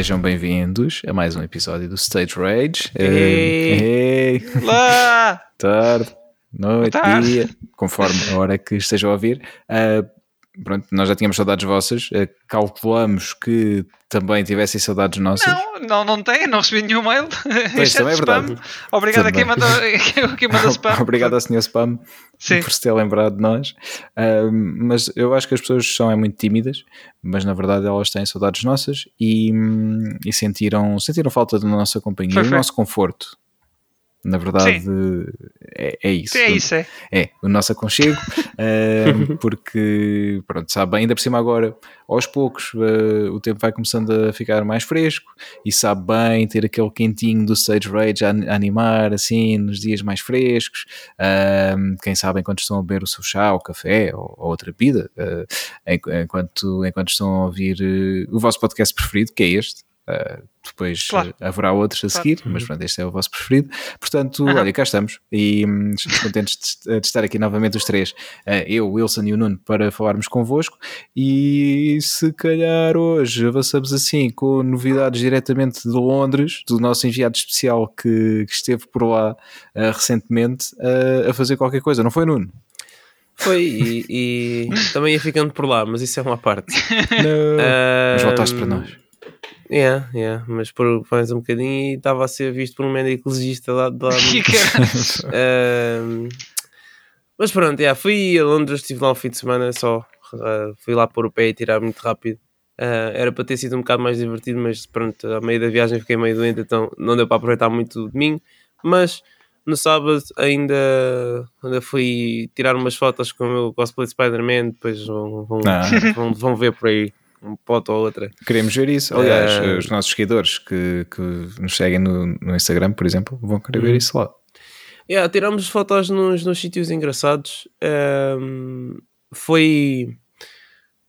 Sejam bem-vindos a mais um episódio do Stage Rage. Ei. Ei. Lá! Tarde, noite, tarde. dia, conforme a hora que estejam a ouvir. Ah, pronto, nós já tínhamos saudades vossas. Ah, calculamos que também tivessem saudades nossas. Não, não, não tem, não recebi nenhum mail. Pois, também é spam. verdade. Obrigado a quem Também. manda, quem manda spam. Obrigado ao Sr. Spam Sim. por se ter lembrado de nós. Ah, mas eu acho que as pessoas são é muito tímidas, mas na verdade elas têm saudades nossas e, hum, e sentiram, sentiram falta da nossa companhia do nosso conforto. Na verdade, é, é isso. É isso, é. É, o nosso aconchego, porque, pronto, sabe bem, ainda por cima agora, aos poucos, eh, o tempo vai começando a ficar mais fresco e sabe bem ter aquele quentinho do Stage Rage a, a animar, assim, nos dias mais frescos, quem sabe enquanto estão a beber o seu chá, ou café, ou, ou outra bebida, enqu- enquanto, enquanto estão a ouvir eh, o vosso podcast preferido, que é este. Uh, depois Claro. uh, haverá outros a Claro. seguir, mas pronto, este é o vosso preferido. Portanto, Aham. olha, cá estamos e hum, estamos contentes de, de estar aqui novamente os três, uh, eu, o Wilson e o Nuno, para falarmos convosco. E se calhar hoje avançamos assim com novidades diretamente de Londres, do nosso enviado especial que, que esteve por lá uh, recentemente uh, a fazer qualquer coisa, não foi, Nuno? Foi, e, e também ia ficando por lá, mas isso é uma parte. Não. Mas voltaste para nós. Yeah, yeah, mas por mais um bocadinho e estava a ser visto por um médico legista lá de lá. Mas pronto, yeah, fui a Londres, estive lá um fim de semana só. ah, fui lá pôr o pé e tirar muito rápido. Ah, era para ter sido um bocado mais divertido, mas pronto, a meio da viagem fiquei meio doente, então não deu para aproveitar muito o domingo. Mas no sábado ainda, ainda fui tirar umas fotos com o meu cosplay de Spider-Man, depois vão, vão, Ah. vão, vão ver por aí uma foto ou outra. Queremos ver isso. Aliás, Eh, os nossos seguidores que, que nos seguem no, no Instagram, por exemplo, vão querer Uhum. ver isso lá. Yeah, tiramos fotos nos, nos sítios engraçados. Ahm, foi.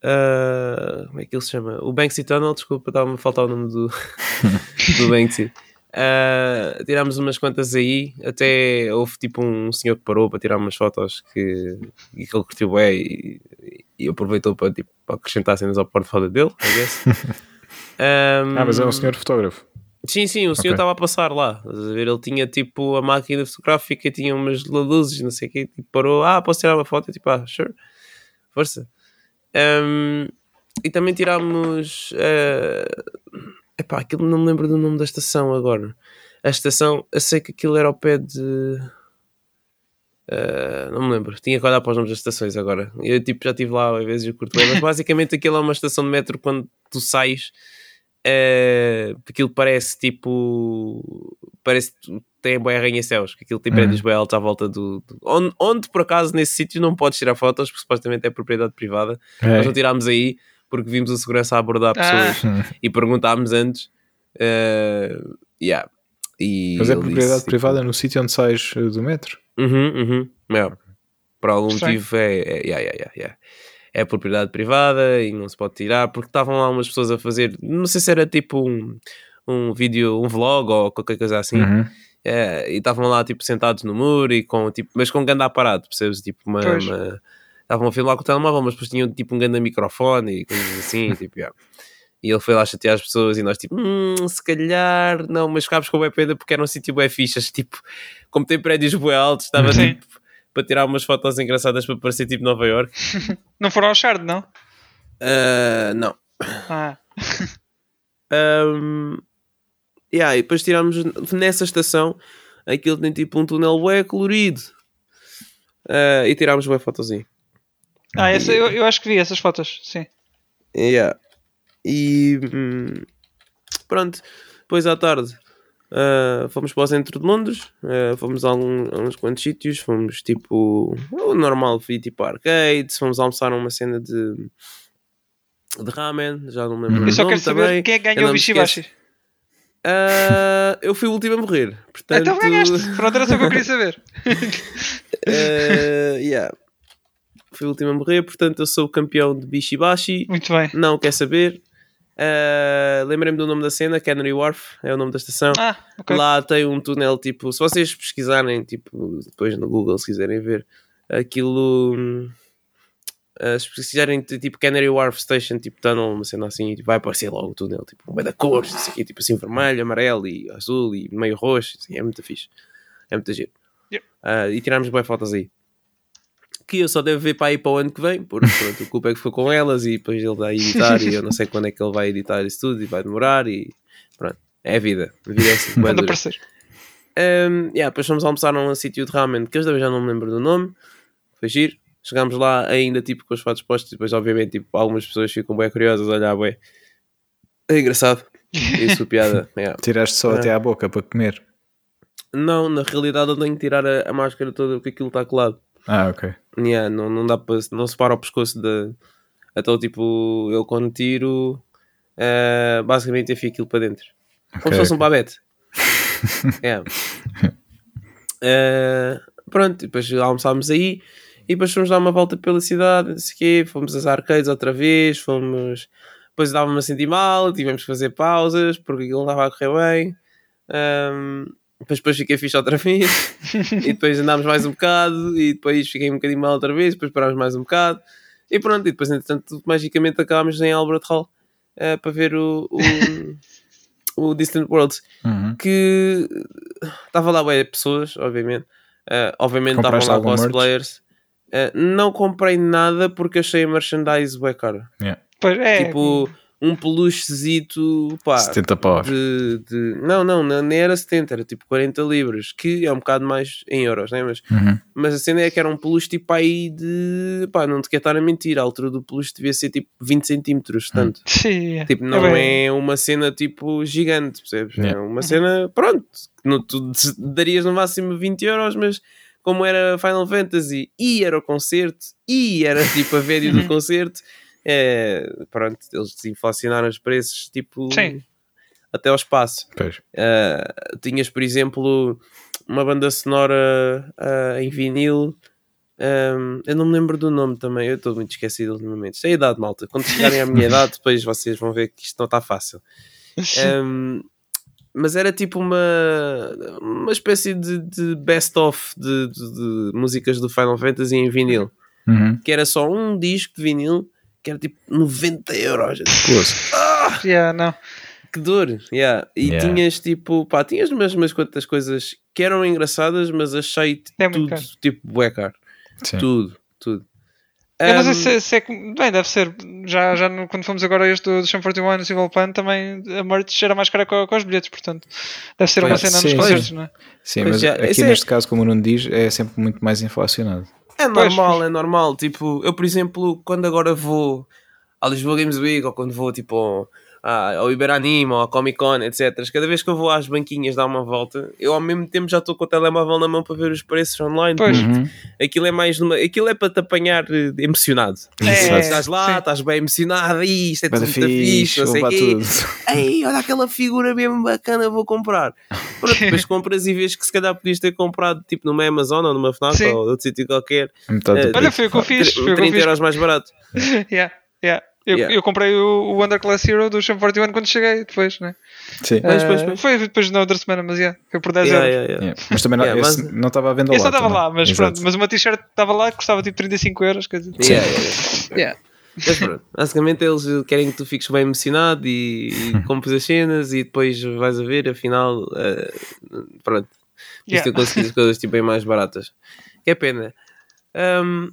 ah, como é que ele se chama? O Banksy Tunnel, desculpa, estava-me a faltar o nome do, do Banksy. Ah, tirámos umas quantas aí, até houve tipo um senhor que parou para tirar umas fotos que, e que ele curtiu bem e, e aproveitou para, tipo, para acrescentar cenas ao portfólio dele, I guess. Ahm, Ah, mas é um senhor fotógrafo. Sim, sim, o senhor estava a passar lá. A ver? Ele tinha tipo a máquina fotográfica, tinha umas luzes, não sei o quê, tipo, parou, ah, posso tirar uma foto? Eu, tipo, ah, sure, força. Um, e também tirámos. Uh, epá, aquilo não me lembro do nome da estação agora. A estação, eu sei que aquilo era ao pé de. Uh, não me lembro, tinha que olhar para os nomes das estações agora. Eu tipo, já estive lá às vezes eu curto bem, mas basicamente aquilo é uma estação de metro quando tu sais eh, aquilo parece tipo parece que tem bem arranha-céus que aquilo tem Uhum. prédios bem altos à volta do, do- onde, onde, por acaso nesse sítio não podes tirar fotos porque supostamente é propriedade privada nós não tirámos aí porque vimos o segurança a abordar Ah. pessoas e perguntámos antes eh, yeah. e Mas é propriedade disse, tipo, privada no sítio onde sais eh, do metro. Uhum, uhum. Yeah. Por algum Estranho. motivo é, é, yeah, yeah, yeah, é propriedade privada e não se pode tirar porque estavam lá umas pessoas a fazer, não sei se era tipo um, um vídeo, um vlog ou qualquer coisa assim. Uhum. É, e estavam lá tipo sentados no muro e com tipo, mas com um ganda aparato, percebes? Tipo uma. Estavam a filmar com o telemóvel, mas depois tinham tipo um ganda microfone e coisas assim, tipo, yeah. E ele foi lá chatear as pessoas e nós tipo, hum, se calhar, não, mas ficámos com o pena porque era um sítio bem fichas, tipo, como tem prédios bem altos, estava Sim. tipo para tirar umas fotos engraçadas para parecer tipo Nova York. Não foram ao Shard, não? Ah, não. Ah, Um, yeah, e depois tirámos nessa estação aquilo tem tipo um túnel bué colorido Ah, e tirámos uma fotozinha. ah essa, eu, eu acho que vi essas fotos, sim. Yeah. E hum, pronto, depois à tarde ah, fomos para o centro de Londres, ah, fomos a, algum- a uns quantos sítios, fomos tipo o normal, fui tipo arcades, fomos almoçar a uma cena de, de ramen, já não me lembro. Uhum. Eu só nome quero saber também. quem é que ganhou o. Bishibashi. Ah, eu fui o último a morrer. Portanto, Então ganhaste. Pronto, era só o que eu queria saber. ah, yeah. Fui o último a morrer, portanto eu sou o campeão de Bishibashi. Muito bem. Não quer saber. Ah, Lembrei-me do nome da cena, Canary Wharf, é o nome da estação. Ah, ok. Lá tem um túnel, tipo, se vocês pesquisarem, tipo, depois no Google, se quiserem ver, aquilo. Uh, se precisarem de tipo Canary Wharf Station, tipo tunnel, uma cena assim, vai aparecer logo o túnel, tipo, vai da cores, assim, tipo assim, vermelho, amarelo e azul e meio roxo, assim, é muito fixe. É muito giro. Yep. Uh, e tiramos boas fotos aí. Que eu só devo ver para aí para o ano que vem, porque pronto, o culpa é que foi com elas e depois ele vai editar e eu não sei quando é que ele vai editar isso tudo e vai demorar e pronto, é a vida. A vida é assim, dura. aparecer. Um, yeah, depois fomos almoçar num sítio de ramen que eu também já não me lembro do nome. Foi giro. Chegámos lá ainda tipo com os fatos postos. e Depois, obviamente, tipo, algumas pessoas ficam bem curiosas a olhar, bem. É engraçado. Isso, piada. yeah. Tiraste só Ah. até à boca para comer. Não, na realidade eu tenho que tirar a, a máscara toda porque aquilo está colado. Ah, ok. Yeah, não, não dá para. Não se para o pescoço da. Então, tipo, eu quando tiro, eh, basicamente enfio aquilo para dentro. Como Ok, se fosse um babete. é. Eh, pronto, depois almoçámos aí e depois fomos dar uma volta pela cidade, não sei quê, fomos às arcades outra vez, fomos. Depois dava-me a sentir mal, tivemos que fazer pausas porque aquilo não estava a correr bem. Ahm, depois, depois fiquei fixe outra vez e depois andámos mais um bocado e depois fiquei um bocadinho mal outra vez, depois parámos mais um bocado e pronto, e depois entretanto magicamente acabámos em Albert Hall eh, para ver o, o, o Distant Worlds Uhum. que estava lá bem pessoas, obviamente. Uh, obviamente estavam lá cosplayers. Uh, não comprei nada porque achei a merchandise bem cara. Yeah. Pois é. Tipo, um peluchezito, pá, 70 paus. de, de- Não, não, não, nem era 70, era tipo 40 libras, que é um bocado mais em euros, né? Mas, Uhum. mas a cena é que era um peluche tipo aí de. pá, não te quero estar a mentir, a altura do peluche devia ser tipo 20 centímetros, tanto. Sim, é. Tipo, não bem- é uma cena tipo gigante, percebes? É Yeah. uma cena, pronto, que não, tu darias no máximo 20 euros, mas como era Final Fantasy e era o concerto e era tipo a vídeo do concerto, é, pronto, eles desinflacionaram os preços tipo Sim. até ao espaço. Pois. Uh, tinhas, por exemplo, uma banda sonora uh, em vinil. um, eu não me lembro do nome também, eu estou muito esquecido ultimamente. Isto é a idade, malta. Quando chegarem à minha idade, depois vocês vão ver que isto não está fácil. Um, mas era tipo uma, uma espécie de, de best-of de, de- de músicas do Final Fantasy em vinil. Uhum. Que era só um disco de vinil que era tipo 90 euros. Poça. Yeah, não. Que dor, yeah. E Yeah. tinhas tipo, pá, tinhas mesmo umas quantas coisas que eram engraçadas, mas achei É tudo caro. tipo bué caro. Sim. Tudo, tudo. Eu não sei se, se é que. Bem, deve ser. Já, já no- quando fomos agora a este do, do Sham 41 no Civil Pan, também a merch era mais cara com, com os bilhetes, portanto. Deve ser uma Pois, cena sim, nos concertos, não é? Sim, Pois mas já, aqui é- neste caso, como o Nuno diz, é sempre muito mais inflacionado. É normal, pois. é normal. Tipo, eu, por exemplo, quando agora vou à Lisboa Games Week ou quando vou tipo à- ao Iberanime ou à Comic Con, etc. Cada vez que eu vou às banquinhas dar uma volta, eu ao mesmo tempo já estou com o telemóvel na mão para ver os preços online. Pois. Uhum. Aquilo é mais numa, aquilo é para te apanhar eh, emocionado. É, estás lá, sim. estás bem emocionado, e isto é tudo fixe, fixe, não sei levar quê. Ei, olha aquela figura mesmo bacana, vou comprar. Pronto, depois compras e vês que se calhar podias ter comprado tipo numa Amazon ou numa FNAC Sim. ou outro sítio qualquer. Eh, preço. Olha, foi o que eu fiz. Foi o que eu 30 fiz. euros mais barato. Yeah, yeah. Eu, Yeah. eu comprei o, o Underclass Hero do Sham 41 quando cheguei, depois, né? Sim. Pois, pois, pois. Foi depois na outra semana, mas yeah, foi por 10 Yeah, euros. yeah, yeah. Yeah. Mas também não, esse mas- não estava à venda Esse lá. não estava lá, mas Exato. pronto. Mas uma t-shirt estava lá que custava tipo 35 euros. Quer dizer. Yeah, yeah, yeah. Yeah. Mas pronto, basicamente eles querem que tu fiques bem emocionado e, e compres as cenas e depois vais a ver, afinal, eh, pronto, isto Yeah. eu consegui as coisas tipo, bem mais baratas. Que é pena. Ahm,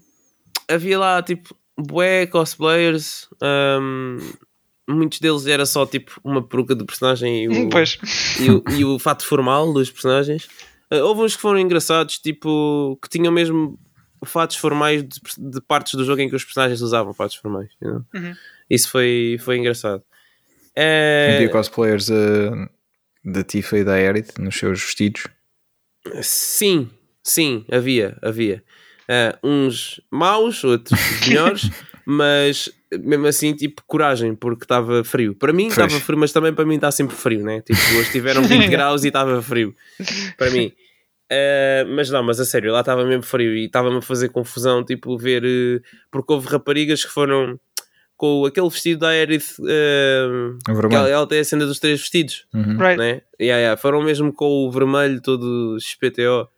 havia lá tipo bué cosplayers, ahm, muitos deles era só tipo uma peruca de personagem e o, Pois. e o, e o fato formal dos personagens. Uh, houve uns que foram engraçados, tipo, que tinham mesmo fatos formais de, de partes do jogo em que os personagens usavam fatos formais. you know? Uhum. Isso foi, foi engraçado. Havia É, cosplayers eh, da Tifa e da Aerith nos seus vestidos. sim, sim, havia, havia. Uh, uns maus, outros melhores, mas mesmo assim, tipo, coragem, porque estava frio. Para mim estava frio, mas também para mim está sempre frio, né? Tipo, hoje tiveram 20 graus e estava frio. Para mim. Uh, mas não, mas a sério, lá estava mesmo frio e estava-me a fazer confusão, tipo, ver. uh, porque houve raparigas que foram com aquele vestido da Aerith. Uh, ela, ela tem a cena dos três vestidos Uhum. Right. né? Yeah, yeah. Foram mesmo com o vermelho todo XPTO.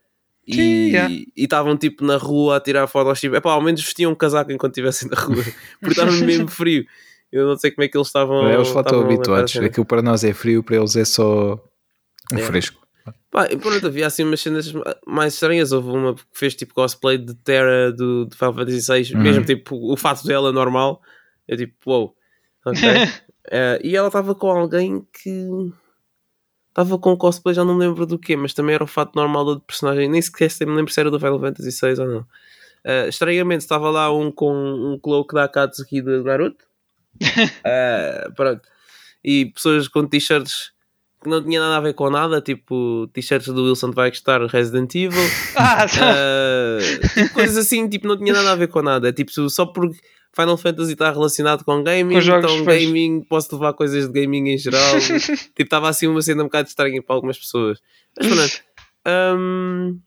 E yeah. e estavam tipo na rua a tirar fotos. Tipo, epá, ao menos vestiam um casaco enquanto estivessem na rua, porque estava mesmo frio. Eu não sei como é que eles estavam. Eles lá estão habituados. Aquilo para nós é frio, para eles é só um É. fresco. Pá, pronto, havia assim umas cenas mais estranhas. Houve uma que fez tipo cosplay de Terra do, do Final Fantasy VI, Uhum. mesmo tipo o fato dela normal. Eu tipo, uou, ok. Eh, e ela estava com alguém que estava com cosplay, já não me lembro do quê, mas também era o fato normal do personagem. Nem sequer sei, me lembro se era do Final Fantasy VI ou não. Eh, estranhamente estava lá um com um cloak da Akatsuki de Naruto. Eh, pronto. E pessoas com t-shirts que não tinha nada a ver com nada, tipo t-shirts do Wilson vai estar Resident Evil, Ah, eh, tipo, coisas assim, tipo, não tinha nada a ver com nada. É tipo só porque Final Fantasy está relacionado com gaming, Com jogos, então pois. gaming, posso levar coisas de gaming em geral. tipo, estava assim uma cena um bocado estranha para algumas pessoas. Mas pronto. Hum,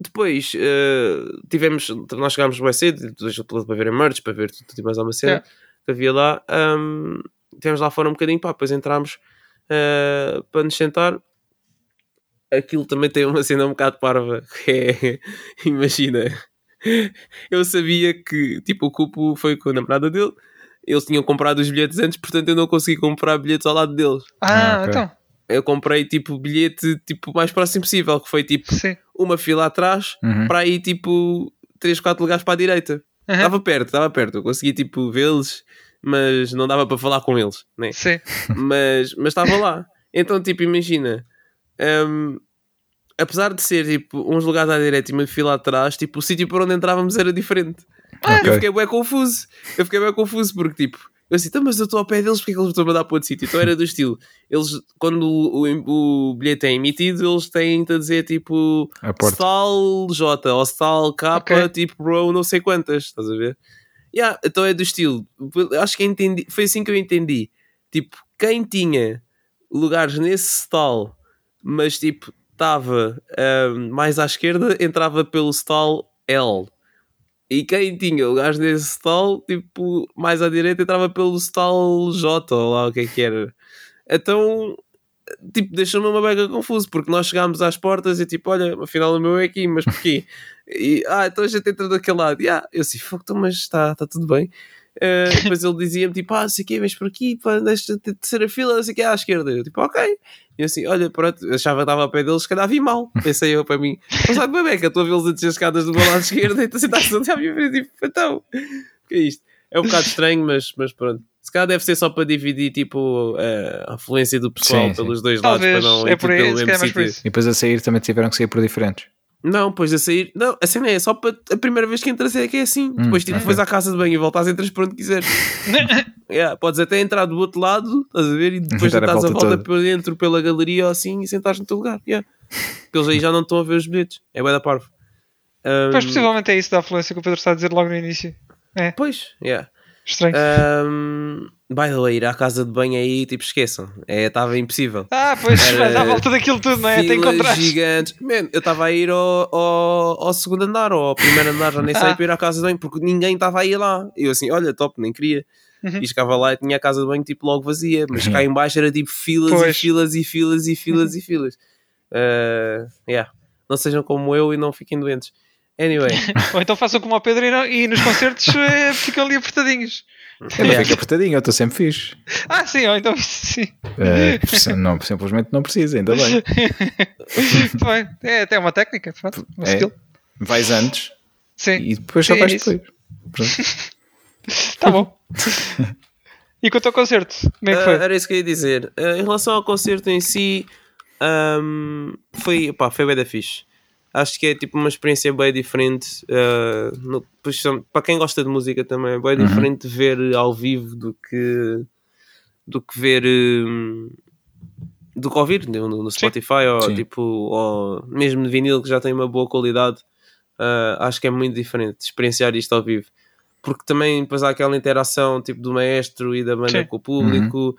depois eh, tivemos, nós chegámos bem cedo, depois para ver a merch, para ver tudo, tudo e mais alguma cena Yeah. que havia lá. Hum, tivemos lá fora um bocadinho, pá, depois entramos eh, para nos sentar. Aquilo também tem uma cena um bocado parva, que é, imagina, eu sabia que, tipo, o Cupo foi com a namorada dele, eles tinham comprado os bilhetes antes, portanto eu não consegui comprar bilhetes ao lado deles. ah, Ah, ok. então. Eu comprei, tipo, bilhete, tipo, o mais próximo possível, que foi, tipo, Sim. uma fila atrás, Uhum. para aí, tipo, 3, 4 lugares para a direita. Estava perto, estava perto. Eu consegui, tipo, vê-los, mas não dava para falar com eles, né? Sim. mas mas estava lá. Então, tipo, imagina, hum, apesar de ser tipo uns lugares à direita e uma fila atrás, tipo, o sítio por onde entrávamos era diferente. Eu Ok. fiquei bem confuso. Eu fiquei bem confuso porque, tipo, eu assim, "Então, mas eu estou ao pé deles, porque é que eles me estão a mandar para outro sítio? Então era do estilo, eles, quando o, o, o bilhete é emitido, eles têm-te a dizer tipo. Stal J ou Stal K, Ok. tipo row não sei quantas, estás a ver? Yeah, então é do estilo. Acho que entendi, foi assim que eu entendi. Tipo, quem tinha lugares nesse stall, mas tipo, estava ahm, mais à esquerda, entrava pelo stall L. E quem tinha lugares nesse stall, tipo, mais à direita, entrava pelo stall J, ou lá o que é que era. Então, tipo, deixou-me uma beca confuso, porque nós chegámos às portas e tipo, olha, afinal o meu é aqui, mas porquê? e, ah, então a gente entra daquele lado. E, ah, eu assim, fogo, então, mas está tá tudo bem. Eh, depois ele dizia-me tipo, ah, sei que vens por aqui, pá, deixa de terceira fila, sei que é à esquerda. Eu tipo, ok. E eu assim, olha, pronto, achava que estava ao pé deles, se calhar vi mal. Pensei eu para mim, mas sabe bem, beca, estou a vê-los a descer as escadas do meu lado esquerdo, então sentaste à minha frente, tipo, então, o que é isto? É um bocado estranho, mas, mas pronto. Se calhar deve ser só para dividir tipo a afluência do pessoal Sim, sim. pelos dois Talvez, lados para não é ir aí, pelo se mesmo é sítio. E depois a sair também tiveram que sair por diferentes. Não, depois a sair. Não, a cena é só para a primeira vez que entras é que é assim. depois tipo, vais à casa de banho e voltas entras por onde quiseres. Yeah, podes até entrar do outro lado, estás a ver? E depois a estás a volta volta toda. por dentro pela galeria ou assim e sentares no teu lugar. Yeah. Porque eles aí já não estão a ver os bilhetes. É bem da parvo. Um, Pois possivelmente é isso da afluência que o Pedro está a dizer logo no início. Pois, yeah. Estranho. Um, by the way, ir à casa de banho aí, tipo, esqueçam. É, Estava impossível. Ah, pois, Era à volta daquilo tudo, não é? Até encontrar. gigantes. Man, eu estava a ir ao, ao, ao segundo andar ou ao primeiro andar, já nem sei, Ah. para ir à casa de banho, porque ninguém estava aí lá. E eu assim, olha, top, nem queria. Uhum. E chegava lá e tinha a casa de banho tipo logo vazia, mas cá em baixo era tipo filas Pois. e filas e filas e filas e filas. Uh, yeah. Não sejam como eu e não fiquem doentes. Anyway, Ou então façam como ao Pedro e, não- e nos concertos eh, ficam ali apertadinhos. Eu não fico apertadinho, eu estou sempre fixe. Ah, sim, ou então sim. Eh, não, simplesmente não precisa, ainda bem. Muito bem. É até uma técnica, pronto, um É, skill. vais antes Sim, e depois só vais é isso. depois. Tá bom. E quanto ao concerto, como é que uh, foi? era isso que eu ia dizer. Uh, em relação ao concerto em si, um, foi, pá, foi bem da fixe. Acho que é tipo uma experiência bem diferente. uh, no- para quem gosta de música também, é bem Uhum. diferente ver ao vivo do que, do que ver. um, do que ouvir no, no Spotify ou Sim. tipo ou mesmo de vinil que já tem uma boa qualidade uh, acho que é muito diferente experienciar isto ao vivo porque também depois há aquela interação tipo do maestro e da banda Sim. com o público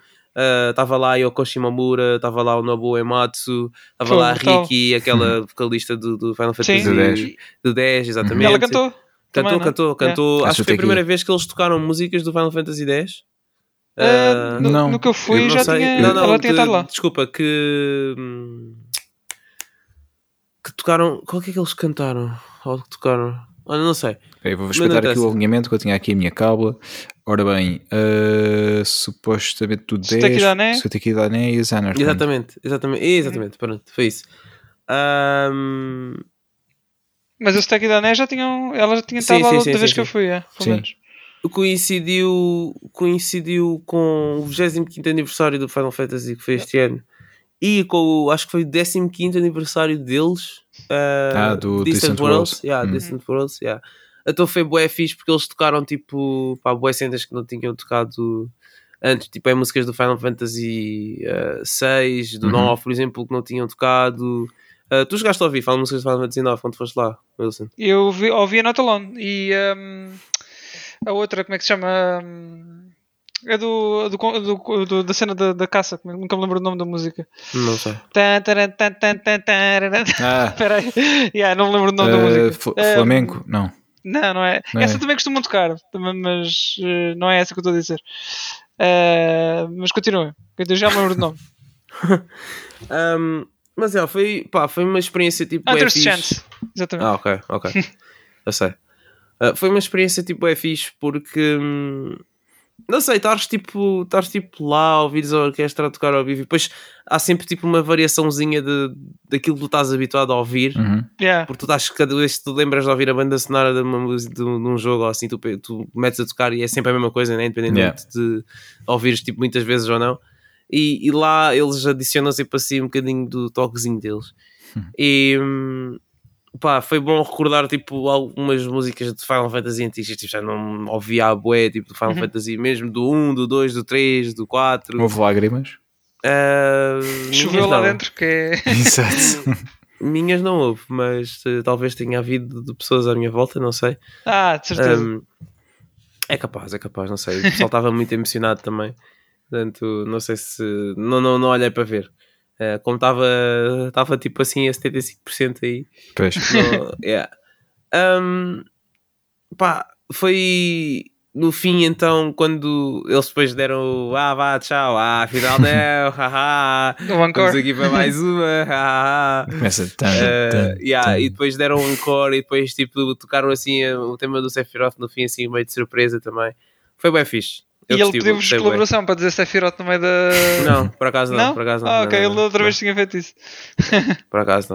estava lá Yoko Shimomura estava lá o Nobuo Ematsu estava lá a. Riki aquela vocalista do, do Final Fantasy Sim. Do 10. do 10 exatamente Ela cantou. cantou, também, não é? cantou, cantou. É. Acho que foi a primeira vez que eles tocaram músicas do Final Fantasy X. Ah, Ah, no, não. no que eu fui eu não já sei. tinha. Não, não, ela tinha que- estado lá. Desculpa, que. hum, que tocaram. Qual que é que eles cantaram? Ou que tocaram? Olha, não sei. Eu vou não aqui o alinhamento que eu tinha aqui a minha cábula. Ora bem, uh, supostamente do 10, Steaky Dané. Dané e os Anarchy. Exatamente, exatamente, exatamente, pronto, foi isso. Ahm, Mas o Stack da Né já tinham. Ela já tinha Sim, estado lá sim, da sim, outra vez sim, que eu fui, é, pelo Sim. menos. coincidiu, coincidiu com o 25 aniversário do Final Fantasy que foi este ano e com o, acho que foi o 15 aniversário deles ah, Ah, do Distant, Distant Worlds, Worlds. yeah, Hum. Distant Worlds yeah. então foi bué fixe porque eles tocaram tipo pá, bué cenas que não tinham tocado antes, tipo é músicas do Final Fantasy ah, 6 do Uhum. 9 por exemplo que não tinham tocado Ah, tu chegaste a ouvir, fala músicas do Final Fantasy 9 quando foste lá, Wilson Eu vi, ouvi a Not Alone e hum, a outra, como é que se chama? Hum, é do, do, do- do- da cena da, da caça, é- nunca me lembro do nome da música. não sei. Ah, Espera aí, yeah, não me lembro do nome da uh, música. Hum, Flamengo? Não. Não, não é. Não é? essa também costumam tocar, mas eh, não é essa que eu estou a dizer. Eh, mas continua, eu já me lembro do nome. Um, mas é, foi, pá, foi uma experiência tipo. Ah, fixe. Chance, exatamente. Ah, ok, ok. Eu sei. Uh, foi uma experiência tipo é fixe porque hum, não sei, estás tipo, estás tipo lá a ouvires a orquestra a tocar ao vivo e depois há sempre tipo uma variaçãozinha de, daquilo que tu estás habituado a ouvir. Uhum. Yeah. Porque tu estás cada vez que tu lembras de ouvir a banda sonora de, uma música, de, um- de um jogo ou assim, tu, tu metes a tocar e é sempre a mesma coisa, né? independentemente de ouvires tipo, muitas vezes ou não. E, e lá eles adicionam sempre assim um bocadinho do toquezinho deles. E hum, pá, foi bom recordar tipo algumas músicas de Final Fantasy antigas, tipo, já não ouvia a bué, tipo do Final Uhum. Fantasy mesmo, do 1, do 2, do 3, do 4. Houve lágrimas? Ah, Choveu lá não. dentro, que é. Exato. Minhas não houve, mas eh, talvez tenha havido de pessoas à minha volta, não sei. Ah, de certeza. Um, é capaz, é capaz, não sei. O pessoal estava muito emocionado também. Portanto, não sei se. Não, não, não olhei para ver. Uh, como estava estava tipo assim a 75% aí. Pois. não- yeah. Um, pá, foi no fim então quando eles depois deram o ah vá tchau, ah afinal não, haha, vamos aqui para mais uma, haha. Começa. Tan, Uh, tan, yeah, e depois deram um encore e depois tipo, tocaram assim o tema do Sephiroth no fim, assim, meio de surpresa também. Foi bem fixe. E ele pediu-vos colaboração para dizer Sephiroth no meio da. Não, por acaso não, por acaso não. Ah, não, ok, não, ele não, outra não, vez tinha feito isso. Por acaso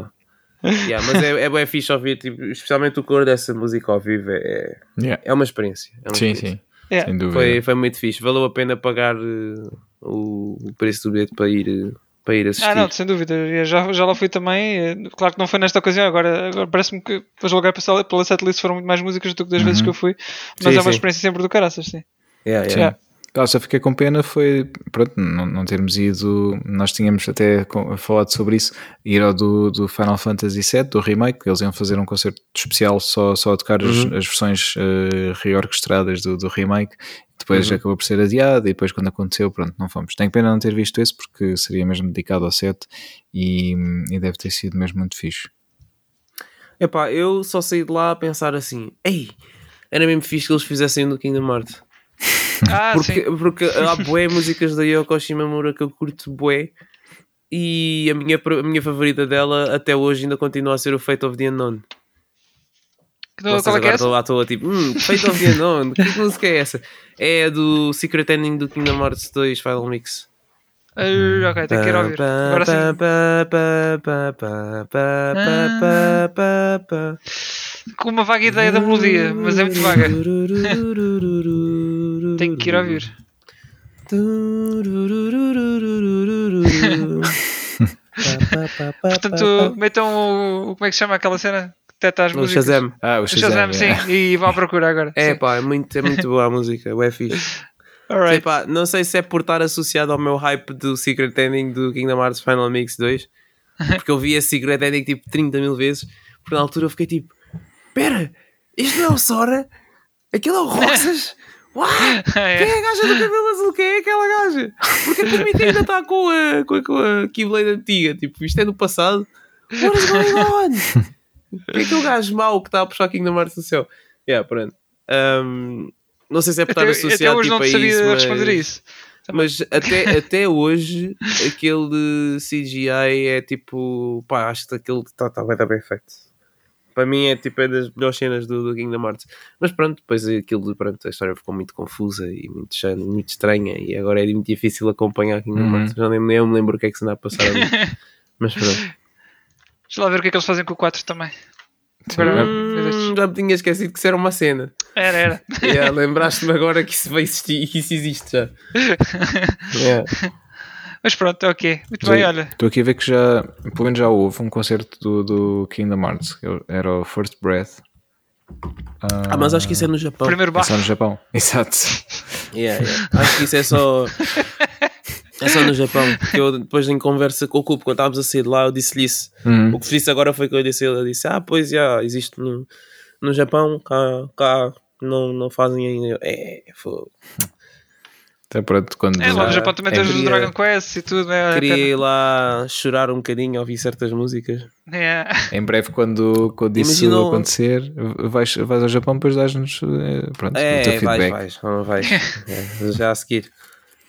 não. Yeah, mas é, é bem fixe ouvir, tipo, especialmente o cor dessa música ao vivo. É, Yeah. é uma experiência. É uma Sim, experiência. sim. Yeah. Sem dúvida. Foi, foi muito fixe. Valeu a pena pagar uh, o, o preço do bilhete para ir, uh, para ir assistir. Ah, não, sem dúvida. Eu Já, já lá fui também. eh, Claro que não foi nesta ocasião. Agora, agora parece-me que para jogar pela, pela setlist foram muito mais músicas do que das vezes que eu fui. Mas Uhum. Sim, é uma sim. experiência sempre do caraças, sim. Yeah, yeah. Yeah. Ah, só fiquei com pena foi pronto, não, não termos ido. Nós tínhamos até falado sobre isso, ir ao do, do Final Fantasy VII, do remake, eles iam fazer um concerto especial só, só a tocar as, Uhum. as versões eh, reorquestradas do, do remake. Depois Uhum. acabou por ser adiado e depois quando aconteceu, pronto, não fomos. Tenho pena não ter visto esse porque seria mesmo dedicado ao set e, e deve ter sido mesmo muito fixe. Epá, eu só saí de lá a pensar assim: ei, era mesmo fixe que eles fizessem no Kingdom Hearts. Ah, Porque, sim. porque há bué músicas da Yoko Shimamura que eu curto bué e a minha, a minha favorita dela até hoje ainda continua a ser o Fate of the Unknown. Qual Vocês é que é essa? lá à toa tipo, hum, Fate of the Unknown, que música é essa? É a do Secret Ending do Kingdom Hearts 2 Final Mix. Ah, ok, tenho que ir ouvir. Agora sim. Com uma vaga ideia da melodia, mas é muito vaga. Tenho que ir ouvir. Portanto, metam o. Como é que se chama aquela cena? Que detecta as músicas. Shazam. Ah, o O Shazam, sim. yeah. E vão à procura agora. É sim. pá, é muito, é muito boa a música, é fixe. Alright. Sei pá, não sei se é por estar associado ao meu hype do Secret Ending do Kingdom Hearts Final Mix 2, porque eu vi esse Secret Ending tipo 30 mil vezes, porque na altura eu fiquei tipo: Pera, isto não é o Sora? Aquilo é o Roxas? Uau! Quem é a gaja do cabelo azul? Quem é aquela gaja? Porque a Termita ainda está com a, com a, com a Keyblade antiga, tipo, isto é do passado. What is going on? Quem é aquele gajo mau que está a puxar Kingdom Hearts do céu? Yeah, pronto. Um, não sei se é por estar até associado hoje tipo, não a sabia isso, mas... responder isso. Mas até, até hoje, aquele CGI é tipo. Pá, acho que aquele está tá, tá bem feito. Para mim é tipo é das melhores cenas do, do Kingdom Hearts. Mas pronto, depois aquilo, pronto, a história ficou muito confusa e muito, muito estranha. E agora é muito difícil acompanhar Kingdom Uhum. Hearts. Já nem, nem eu me lembro o que é que se anda a passar ali. Mas pronto. Deixa lá ver o que é que eles fazem com o 4 também. Agora- Hum, já me tinha esquecido que isso era uma cena. Era, era. Yeah, Lembraste-me agora que isso vai existir e que isso existe já. Yeah. Mas pronto, ok. Muito Sim. bem, olha. Estou aqui a ver que já, pelo menos já houve um concerto do, do Kingdom Hearts, que era o First Breath. Ah, mas acho que isso é no Japão. Primeiro É bar. só no Japão. Exato. Yeah, yeah. Acho que isso é só. É só no Japão. Que eu depois em conversa com o Cupo, quando estávamos a sair de lá, eu disse-lhe isso. Hum. O que disse agora foi que eu disse ele. Eu disse: Ah, pois já, existe no, no Japão, cá, cá não, não fazem ainda. É, fogo. Até pronto, quando. É, lá no Japão também é, tens os queria- Dragon Quest e tudo, né? Queria ir lá chorar um bocadinho, ouvir certas músicas. É. Em breve, quando, quando isso Imagina o- acontecer, vais, vais ao Japão, depois dás-nos eh, pronto, o teu É, vais, feedback. vais, não vais. É, já a seguir.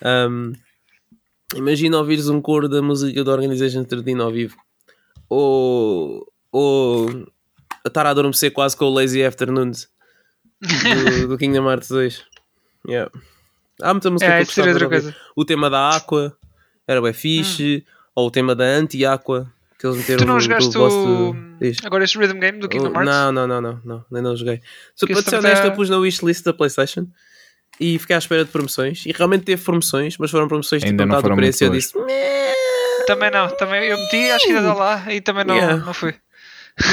Um, imagina ouvires um coro da música do Organization 13 ao vivo. Ou, ou estar a adormecer quase com o Lazy Afternoons do, do Kingdom Hearts 2. Yeah. Há muita música É, que eu de outra coisa. O tema da Aqua era bem fixe. Ou o tema da Anti-Aqua. Que eles meteram Tu não no- jogaste do o. do-. Agora este Rhythm Game do Kingdom Hearts? Não, não, não, não, não, nem não joguei. Se Que para ser honesto, é- eu pus na wishlist da PlayStation e fiquei à espera de promoções. E realmente teve promoções, mas foram promoções tipo Ainda não metade do preço. E eu disse: "Meh, Também não. Também eu meti, acho que ainda está lá e também não, Yeah. não fui.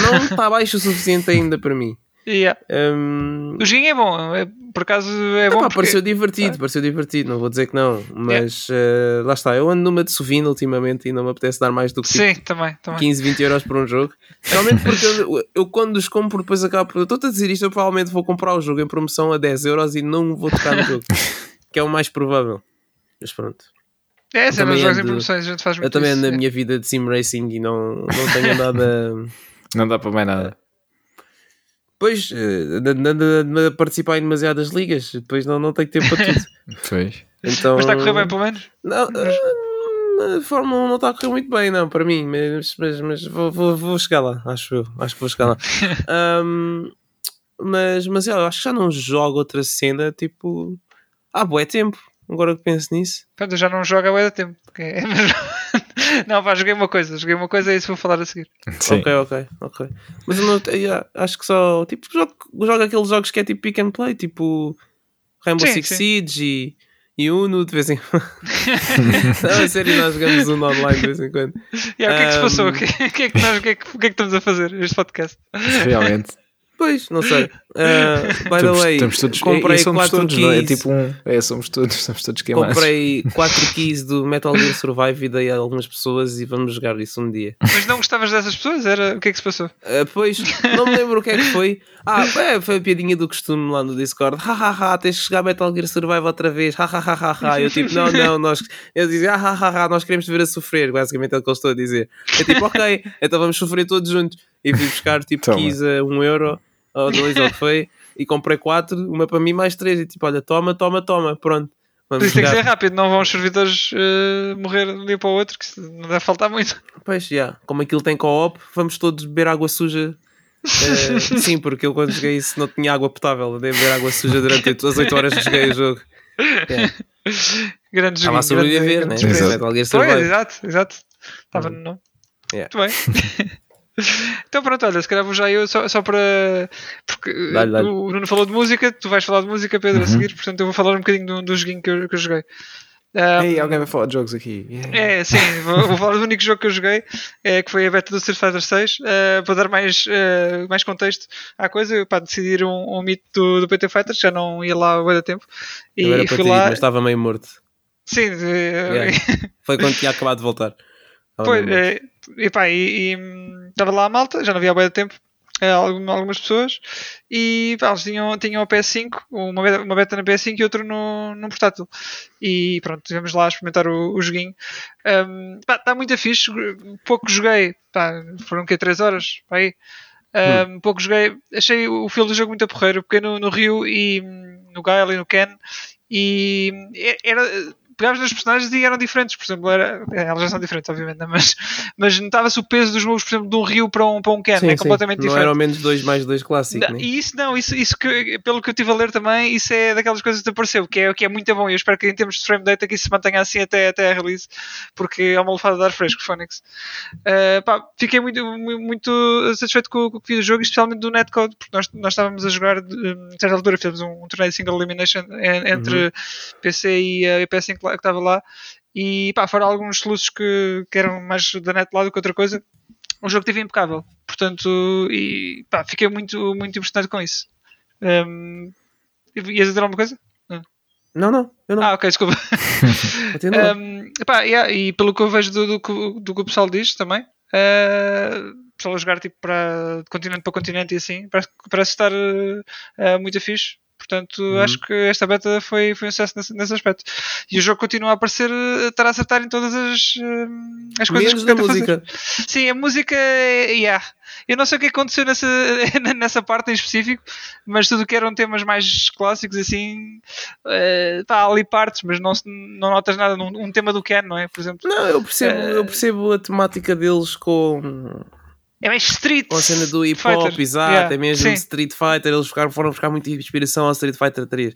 não está baixo o suficiente ainda para mim. Yeah. Hum, O joguinho é bom, é- por acaso é epá, bom. Porque... pareceu divertido, pareceu divertido, não vou dizer que não, mas eh, lá está. Eu ando numa de Sovina ultimamente e não me apetece dar mais do que tipo, Sim, também. também. 15, 20 euros por um jogo. Realmente porque eu, eu quando os compro, depois acabo por. Eu estou a dizer isto, eu provavelmente vou comprar o jogo em promoção a 10 euros e não vou tocar no jogo. que é o mais provável. Mas pronto. É, sempre também os jogos em promoções, a gente faz muito Eu também isso. ando na minha vida de sim racing e não, não tenho nada. Não dá para mais nada. Pois, eh, ando a participar em demasiadas ligas, depois não, não tenho tempo para tudo. Pois. Então, Mas está a correr bem, pelo menos? Não, ah, a Fórmula 1 não está a correr muito bem, não, para mim, mas, mas, mas vou, vou, vou chegar lá, acho eu, acho que vou chegar lá. Ahm, mas, mas eu acho que já não jogo outra cena, tipo, há bué tempo, agora que penso nisso. Pronto, eu já não jogo há bué tempo. ok? não, pá, joguei uma coisa. Joguei uma coisa e isso vou falar a seguir. Sim. Ok, ok, ok. Mas eu não, yeah, acho que só, tipo, jogo, jogo aqueles jogos que é tipo pick and play, tipo Rainbow Sim, Six sim. Siege e, e Uno de vez em quando. não, a sério, nós jogamos Uno online de vez em quando. E aí, o que é que se passou? O que, o que é que nós, o que, é que, o que é que estamos a fazer este podcast? Realmente. Pois, não sei. Uh, by the Estamos, way, estamos todos, comprei e somos quatro todos, não é? É keys. tipo um. É, somos todos, somos todos queimados. Comprei 4 keys do Metal Gear Survive e dei a algumas pessoas e vamos jogar isso um dia. Mas não gostavas dessas pessoas? Era... O que é que se passou? Uh, pois, não me lembro o que é que foi. Ah, é, foi a piadinha do costume lá no Discord. Ha ha ha, tens que jogar Metal Gear Survive outra vez. Ha ha ha ha ha. Eu tipo, não, não, nós. Eles dizem, ah, ha ha ha, nós queremos te ver a sofrer. Basicamente é o que eu estou a dizer. Eu tipo, ok, então vamos sofrer todos juntos. E fui buscar tipo Toma. keys a 1 euro ou 2 ou o que foi. E comprei 4, uma para mim mais 3. E tipo, olha, toma, toma, toma. Pronto. Por isso tem que ser rápido, não vão os servidores eh, morrer de um dia para o outro, que não deve faltar muito. Pois, já. Como aquilo tem co-op, vamos todos beber água suja. Eh, sim, porque eu quando joguei isso não tinha água potável. Eu dei a beber água suja durante as 8 horas que joguei o jogo. Yeah. Grande Estava a grande- sobreviver, grande né? experiência. Exato. Exato, exato. Estava Hum. no. Yeah. Muito bem. então pronto, olha, se calhar vou já eu só, só para. Porque Dá-lhe, dá-lhe. o Nuno falou de música, tu vais falar de música, Pedro, a Uhum. seguir, portanto eu vou falar um bocadinho do, do joguinho que eu, que eu joguei. Ah, Ei, alguém vai falar de jogos aqui. Yeah. É, sim, vou, vou falar do único jogo que eu joguei, é, que foi a beta do Street Fighter 6, para dar mais, eh, mais contexto à coisa, para decidir um, um mito do, do PT Fighters, já não ia lá há muito tempo, e Eu era para fui ter ido, lá, mas estava meio morto. sim, eh, Yeah. Foi quando tinha acabado de voltar. Estava Pois, é, e pá, e, e, hum, estava lá a malta, já não havia há tempo, algum- algumas pessoas, e pá, eles tinham, tinham a PS5, uma beta, uma beta na PS5 e outra no, no portátil. E pronto, tivemos lá a experimentar o, o joguinho. Hum, pá, está muito fixe, pouco joguei, pá, foram o quê? 3 horas? Pá, aí. Hum, Pouco joguei, achei o feel do jogo muito a porreiro, porque no, no Rio e hum, no Guile e no Ken, e hum, era pegavas nas personagens e eram diferentes, por exemplo, era, é, elas já são diferentes, obviamente, né? mas, mas notava-se o peso dos moves, por exemplo, de um rio para um, para um Ken, Sim, é sim. completamente Não diferente. era ao menos 2 mais 2 clássico, Não, né? E isso não, isso, isso que, pelo que eu estive a ler também, isso é daquelas coisas que apareceu, que é, que é muito bom. E eu espero que em termos de frame data que isso se mantenha assim até, até a release, porque é uma lefada de ar fresco, Phoenix. Uh, pá, fiquei muito, mu- muito satisfeito com, com o que vi do jogo, especialmente do netcode, porque nós, nós estávamos a jogar, de, um, certa altura fizemos um, um torneio de single elimination en- entre PC e a PS5 lá- que estava lá. E pá, fora alguns soluços que, que eram mais da net lá do que outra coisa, o jogo esteve impecável. Portanto, e pá, fiquei muito, muito impressionado com isso. Um, ias dizer alguma coisa? Não, não, eu não. Ah, ok, desculpa. Um, epá, yeah, e pelo que eu vejo do, do, que- do que o pessoal diz também, uh, o pessoal a jogar tipo para de continente para continente e assim, parece, parece estar uh, muito fixe. Portanto, Uhum. acho que esta beta foi, foi um sucesso nesse, nesse aspecto. E o jogo continua a aparecer, uh, estar a acertar em todas as, uh, as coisas Menos que da tenta fazer. música. Sim, a música, é- yeah. eu não sei o que aconteceu nessa, nessa parte em específico, mas tudo que eram temas mais clássicos, assim, eh, pá, há ali partes, mas não, não notas nada. num um tema do Ken, não é? Por exemplo, Não, eu percebo, Eh, eu percebo a temática deles com, é mais street. com a cena do hip hop, exato, Yeah, é mesmo sim. Street Fighter, eles ficaram, foram buscar muita inspiração ao Street Fighter 3.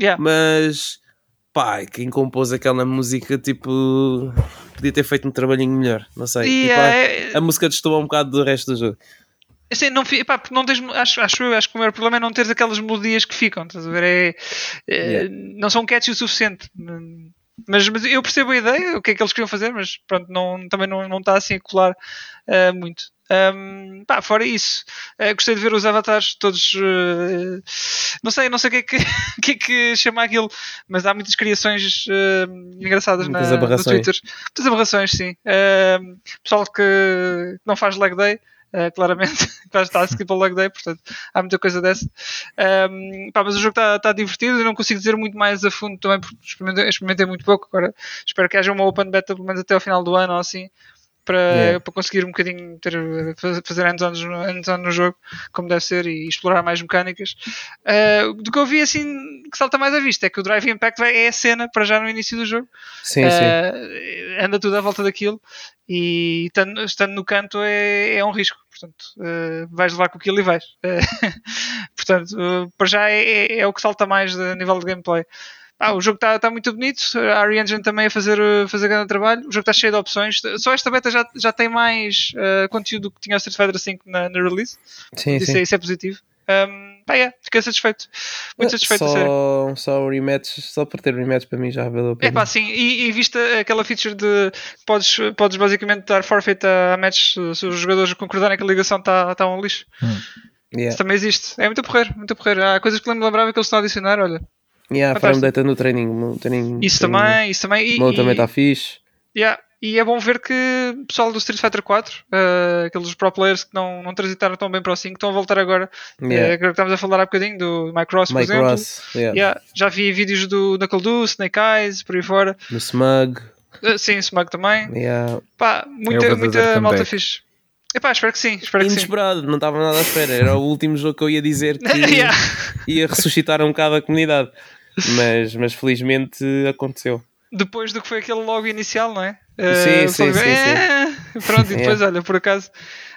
Yeah. Mas pá, quem compôs aquela música, tipo, podia ter feito um trabalhinho melhor, não sei. E, Tipo, a- eh, a, música destoou um bocado do resto do jogo. Assim, não, fi- pá, porque não tens, acho, acho eu, acho que o maior problema é não teres aquelas melodias que ficam, estás a ver? É, é, Yeah. Não são catchy o suficiente. Mas, mas eu percebo a ideia, o que é que eles queriam fazer, mas pronto, não, também não, não está assim a colar ah, muito. Hum, pá, fora isso, eh, gostei de ver os avatares todos. eh, não sei, não sei o que é que, o que, é que chama aquilo, mas há muitas criações eh, engraçadas Muitas na, no Twitter. Muitas aberrações, sim. Pessoal que não faz leg day, eh, claramente, que está a skip ao leg day, portanto há muita coisa dessa. Um, pá, mas o jogo está tá divertido e não consigo dizer muito mais a fundo também porque experimentei, experimentei muito pouco. Agora espero que haja uma open beta pelo menos até ao final do ano ou assim. Para, Yeah. para conseguir um bocadinho ter, faz- fazer hands-on no, hands no jogo como deve ser e explorar mais mecânicas Uh, do que eu vi assim que salta mais à vista é que o Drive Impact vai, é a cena para já no início do jogo Sim, sim. Uh, anda tudo à volta daquilo e estando, estando no canto é, é um risco. Portanto, uh, vais levar com aquilo e vais. Uh, portanto, uh, para já é, é- é o que salta mais a nível de gameplay. Ah, o jogo está tá muito bonito, a Ari Engine também a fazer, uh, fazer grande trabalho. O jogo está cheio de opções. Só esta beta já, já tem mais uh, conteúdo que tinha o Street Fighter V na, na release. sim, Isso, sim. é, isso é positivo. Um, pá, yeah, fiquei satisfeito. Muito satisfeito, a sério. só, só o rematch, só por ter rematch para mim já valeu a É pena. pá, sim, e, e vista aquela feature de podes, podes basicamente dar forfeit a matches se, se os jogadores concordarem que a ligação está tá um lixo. Yeah. Isso também existe. É muito porreiro, muito porreiro. Há coisas que eu me lembrava que eles estão a adicionar, olha. Yeah, Fantástico. frame data no training. No training Isso training- também, isso também. E, O e- também está fixe. yeah, e é bom ver que o pessoal do Street Fighter 4, eh, aqueles pro players que não, não transitaram tão bem para o 5, estão a voltar agora. Yeah. Eh, agora que estamos a falar há bocadinho do Mike Ross, por Mike exemplo. Ross, yeah. Yeah, já vi vídeos do Knuckle Do, Snake Eyes, por aí fora. no Smug. Eh, sim, Smug também. Yeah. Pá, É muita, verdadeiro muita malta comeback. fixe. Epá, espero que sim, espero que sim. Inesperado, não estava nada à espera. Era o último jogo que eu ia dizer que Yeah. ia ressuscitar um bocado a comunidade. Mas, mas felizmente aconteceu. Depois do que foi aquele logo inicial, não é? Sim, Eh, sim, foi- sim, Eh, Pronto, e depois, olha, por acaso,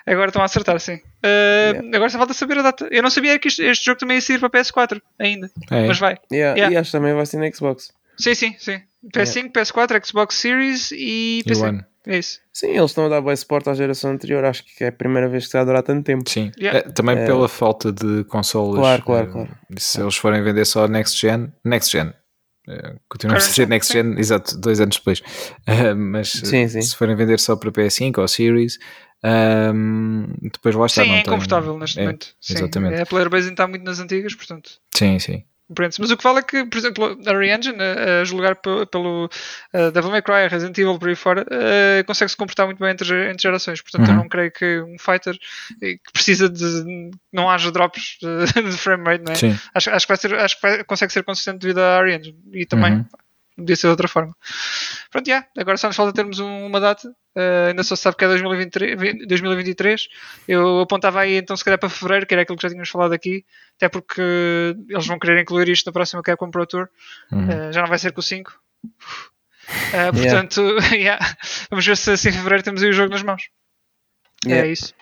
agora estão a acertar, sim. Eh, Yeah. Agora só falta saber a data. Eu não sabia que isto- este jogo também ia sair para PS4 ainda, É. mas vai. Yeah, Yeah. E acho que também vai ser na Xbox. Sim, sim, sim. PS5, PS4, Xbox Series e E PC. One. É isso. Sim, eles estão a dar bom suporte à geração anterior. Acho que é a primeira vez que está a durar tanto tempo. Sim. Yeah. Eh, também É. pela falta de consolas. Claro, claro, eh, claro. Se eles forem vender só next gen, next gen. eh, Continuamos a gen, next gen, exato, dois anos depois. Eh, mas Sim, sim. se forem vender só para PS5 ou Series, ehm, depois lá está. sim, não é tem- incomfortável neste é, momento. Sim. Exatamente. A player base ainda está muito nas antigas, portanto. Sim, sim. Mas o que vale é que, por exemplo, a Re-Engine, a, a julgar pe- pelo Devil May Cry, Resident Evil, por aí fora, uh, consegue-se comportar muito bem entre, entre gerações. Portanto, eu Uhum. não creio que um fighter eh, que precisa de. não haja drops de, de frame rate, não é? Sim. Acho, acho que, vai ser, acho que vai- consegue ser consistente devido à Re-Engine. E também. Uhum. Podia ser de outra forma. Pronto, já. Agora só nos falta termos um- uma data. Uh, ainda só se sabe que é 2023, vi- 2023. Eu apontava aí então se calhar para fevereiro, que era aquilo que já tínhamos falado aqui. Até porque eles vão querer incluir isto na próxima Capcom Pro Tour. Uhum. Uh, já não vai ser com o 5. Uh, portanto, yeah. yeah. vamos ver se assim em fevereiro temos aí o jogo nas mãos. Yeah. É isso.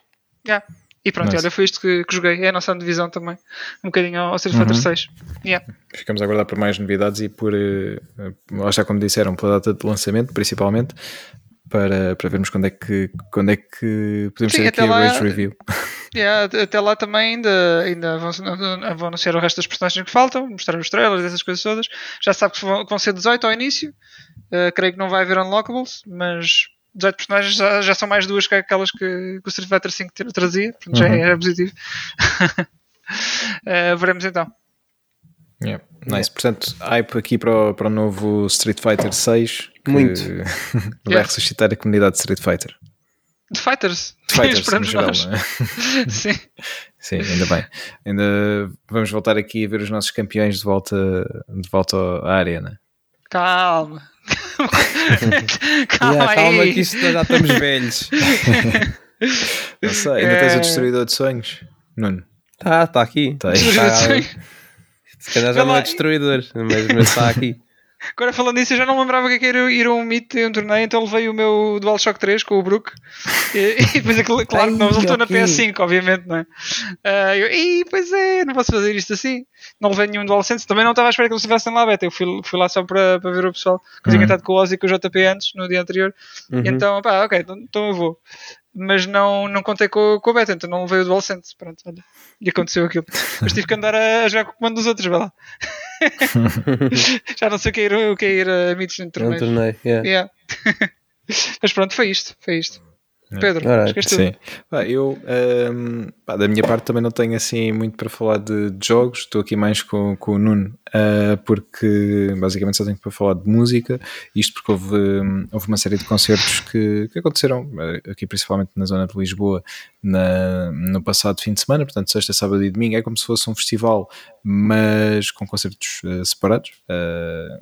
Yeah. E pronto, Nice. olha, foi isto que, que joguei. É a nossa divisão também. Um bocadinho ao Street Fighter Uhum. 6. Yeah. Ficamos a aguardar por mais novidades e por, eh, eh, lá está como disseram, pela data de lançamento, principalmente, para, para vermos quando é que, quando é que podemos Sim, ter aqui a Rage Review. Yeah, at- até lá também ainda, ainda vão, vão anunciar o resto das personagens que faltam, mostrar os trailers, essas coisas todas. Já sabe que vão, que vão ser 18 ao início. Uh, creio que não vai haver unlockables, mas 18 personagens já, já são mais duas que aquelas que, que o Street Fighter 5 tra- trazia, portanto já, é, Uhum. já é positivo. Uh, veremos então. Yeah. Nice. Portanto, hype aqui para o, para o novo Street Fighter 6 que Muito. vai Yeah. ressuscitar a comunidade de Street Fighter. De Fighters, De Fighters, esperamos geral, nós. não é? Sim. Sim, ainda bem. Ainda vamos voltar aqui a ver os nossos campeões de volta, de volta à área, né? Calma. calma Yeah, aí. calma que isto já estamos velhos. Não sei, ainda tens É. o Destruidor de Sonhos? Nuno, Tá, tá aqui. Tá aí. Tá- Se calhar já não é destruidor, mas está aqui. Agora falando nisso, eu já não lembrava que era ir a um meet e um torneio, então levei o meu DualShock 3 com o Brook e, e depois claro que não resultou na ok. PS5, obviamente, não é? Ah, eu, e pois é, não posso fazer isto assim. Não levei nenhum DualSense, também não estava à espera que eles estivessem lá beta. Eu fui, fui lá só para, para ver o pessoal, que eu tinha Uhum. estado com o Ozzy e com o JP antes, no dia anterior. Uhum. Então, pá, ok, então, então eu vou. Mas não, não contei com, com a beta, então não levei o DualSense. Pronto, olha. E aconteceu aquilo. Mas tive que andar a, a jogar com o comando dos outros, vai lá. Já não sei o que é ir, o que é ir a meets em É um torneios. torneio. yeah. Yeah. Mas pronto, foi isto. Foi isto. Pedro, que és tu. Sim. Eu, pá, da minha parte, também não tenho assim muito para falar de, de jogos. Estou aqui mais com, com o Nuno, ah, porque basicamente só tenho para falar de música. Isto porque houve, hum, houve uma série de concertos que, que aconteceram ah, aqui, principalmente na zona de Lisboa, na- no passado fim de semana. Portanto, sexta, sábado e domingo. É como se fosse um festival, mas com concertos ah, separados. ah,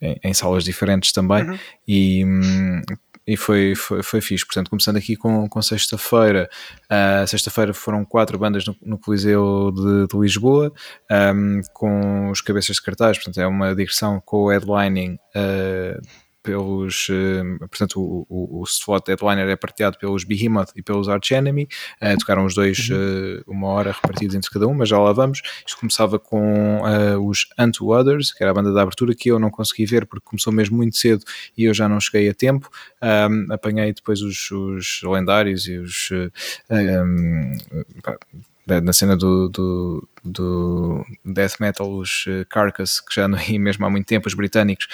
em, em salas diferentes também Uhum. e, hum, e foi, foi, foi fixe. Portanto, começando aqui com, com sexta-feira, ah, sexta-feira foram quatro bandas no, no Coliseu de, de Lisboa, ahm, com os cabeças de cartaz, portanto, é uma digressão com o headlining. ah, pelos, ah, portanto, o, o, o headliner é partilhado pelos Behemoth e pelos Arch Enemy, Ah, tocaram os dois ah, uma hora repartidos entre cada um, mas já lá vamos. Isto começava com ah, os Unto Others, que era a banda da abertura, que eu não consegui ver porque começou mesmo muito cedo e eu já não cheguei a tempo. Um, apanhei depois os, os lendários e os uh, um, pá, na cena do, do, do death metal, os uh, Carcass, que já não ia mesmo há muito tempo, os britânicos.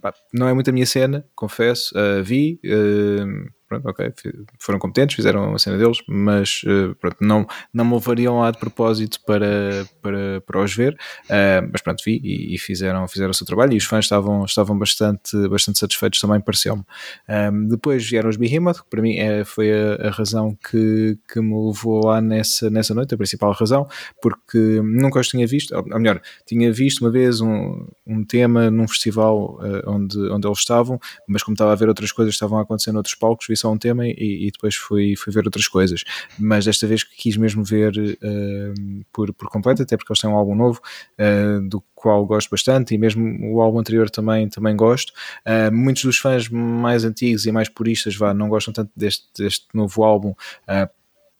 Pá, não é muito a minha cena, confesso. Uh, vi, um, pronto, ok, foram competentes, fizeram a cena deles, mas uh, pronto, não, não me levariam lá de propósito para, para, para os ver. Uh, mas pronto, vi e, e fizeram, fizeram o seu trabalho e os fãs estavam, estavam bastante, bastante satisfeitos também, pareceu-me. Um, depois vieram os Behemoth, que para mim é, foi a, a razão que, que me levou lá nessa, nessa noite, a principal razão, porque nunca os tinha visto, ou ou melhor, tinha visto uma vez um, um tema num festival uh, onde, onde eles estavam, mas como estava a ver outras coisas que estavam a acontecer noutros palcos, vi só um tema e, e depois fui, fui ver outras coisas. Mas desta vez quis mesmo ver uh, por, por completo, até porque eles têm um álbum novo, uh, do qual gosto bastante, e mesmo o álbum anterior também, também gosto. Uh, muitos dos fãs mais antigos e mais puristas vá, não gostam tanto deste, deste novo álbum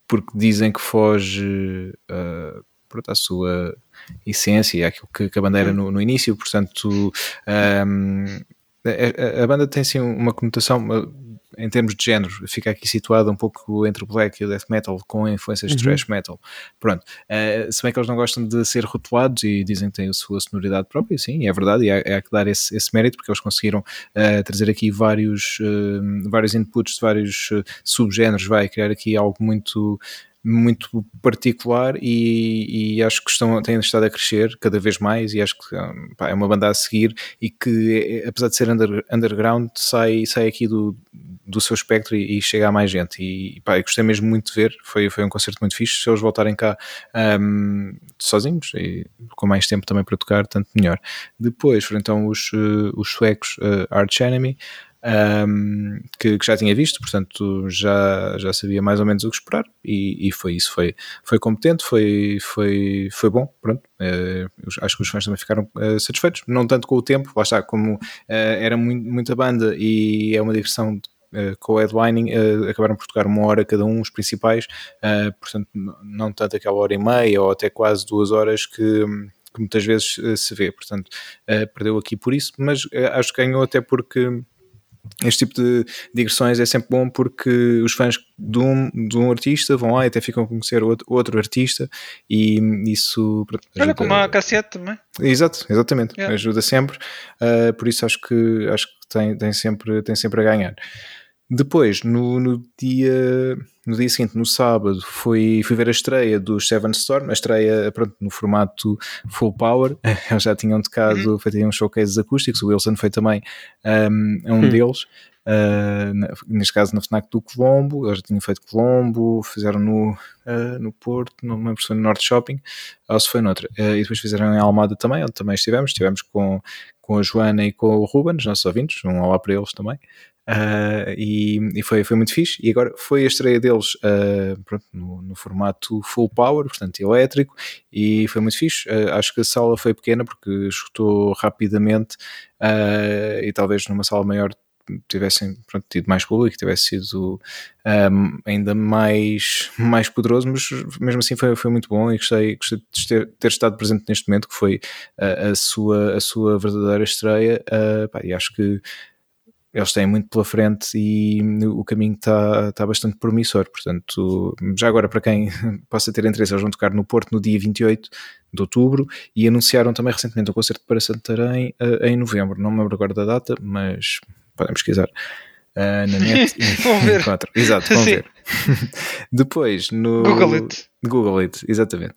porque dizem que foge pronto, à sua essência, àquilo que, que a banda era no, no início, portanto um, a, a, banda tem sim uma conotação em termos de género, fica aqui situada um pouco entre o black e o death metal com influências de thrash metal. Pronto, uh, se bem que eles não gostam de ser rotulados e dizem que têm a sua sonoridade própria, sim, é verdade, e há, há que dar esse, esse, mérito porque eles conseguiram uh, trazer aqui vários, uh, vários inputs de vários subgéneros, vai criar aqui algo muito muito particular e, e, acho que estão, têm estado a crescer cada vez mais e acho que pá, é uma banda a seguir e que apesar de ser under, underground sai, sai aqui do, do seu espectro e, e chega a mais gente. E pá, gostei mesmo muito de ver, foi, foi um concerto muito fixe, se eles voltarem cá um, sozinhos e com mais tempo também para tocar, tanto melhor. Depois foram então os, uh, os suecos uh, Arch Enemy um, que, que, já tinha visto, portanto já, já sabia mais ou menos o que esperar e, e foi isso, foi, foi competente, foi, foi, foi bom, pronto. Uh, acho que os fãs também ficaram uh, satisfeitos, não tanto com o tempo, lá está, como uh, era muito, muita banda e é uma digressão de Uh, com o headlining uh, acabaram por tocar uma hora cada um, os principais, uh, portanto, não tanto aquela hora e meia ou até quase duas horas que, que muitas vezes se vê, portanto, perdeu aqui por isso, mas acho que ganhou até porque este tipo de digressões é sempre bom porque os fãs de um, de um artista vão lá e até ficam a conhecer outro, outro artista e isso ajuda. Olha, como a cassete também. Exato, exatamente, yeah. ajuda sempre, uh, por isso acho que, acho que tem, tem, sempre, tem sempre a ganhar. Depois, no, no, dia, no dia seguinte, no sábado, fui, fui ver a estreia do Seven Storm, a estreia pronto, no formato full power. Eles já tinham tocado, uhum. feito uns showcases acústicos, o Wilson foi também um, um uhum. deles. Uh, neste caso na FNAC do Colombo, eles já tinham feito Colombo, fizeram no, uh, no Porto, se foi no Norte Shopping, ou se foi noutra. Uh, e depois fizeram em Almada também, onde também estivemos, estivemos com, com a Joana e com o Ruben, os nossos ouvintes, um olá para eles também. Uh, e, e foi, foi muito fixe. E agora foi a estreia deles uh, pronto, no, no, formato full power, portanto elétrico, e foi muito fixe. Uh, acho que a sala foi pequena porque escutou rapidamente e talvez numa sala maior tivessem pronto, tido mais público, tivesse sido um, ainda mais, mais poderoso, mas mesmo assim foi, foi muito bom e gostei, gostei de ter, ter estado presente neste momento, que foi a, a sua, a sua verdadeira estreia, pá, e acho que eles têm muito pela frente e o caminho está, está bastante promissor. Portanto, já agora, para quem possa ter interesse, eles vão tocar no Porto no dia 28 de outubro e anunciaram também recentemente o concerto para Santarém uh, em novembro. Não me lembro agora da data, mas podem pesquisar. Uh, na net. vão ver. Exato, vão Sim. ver. Depois, no. Google It. Google It, exatamente.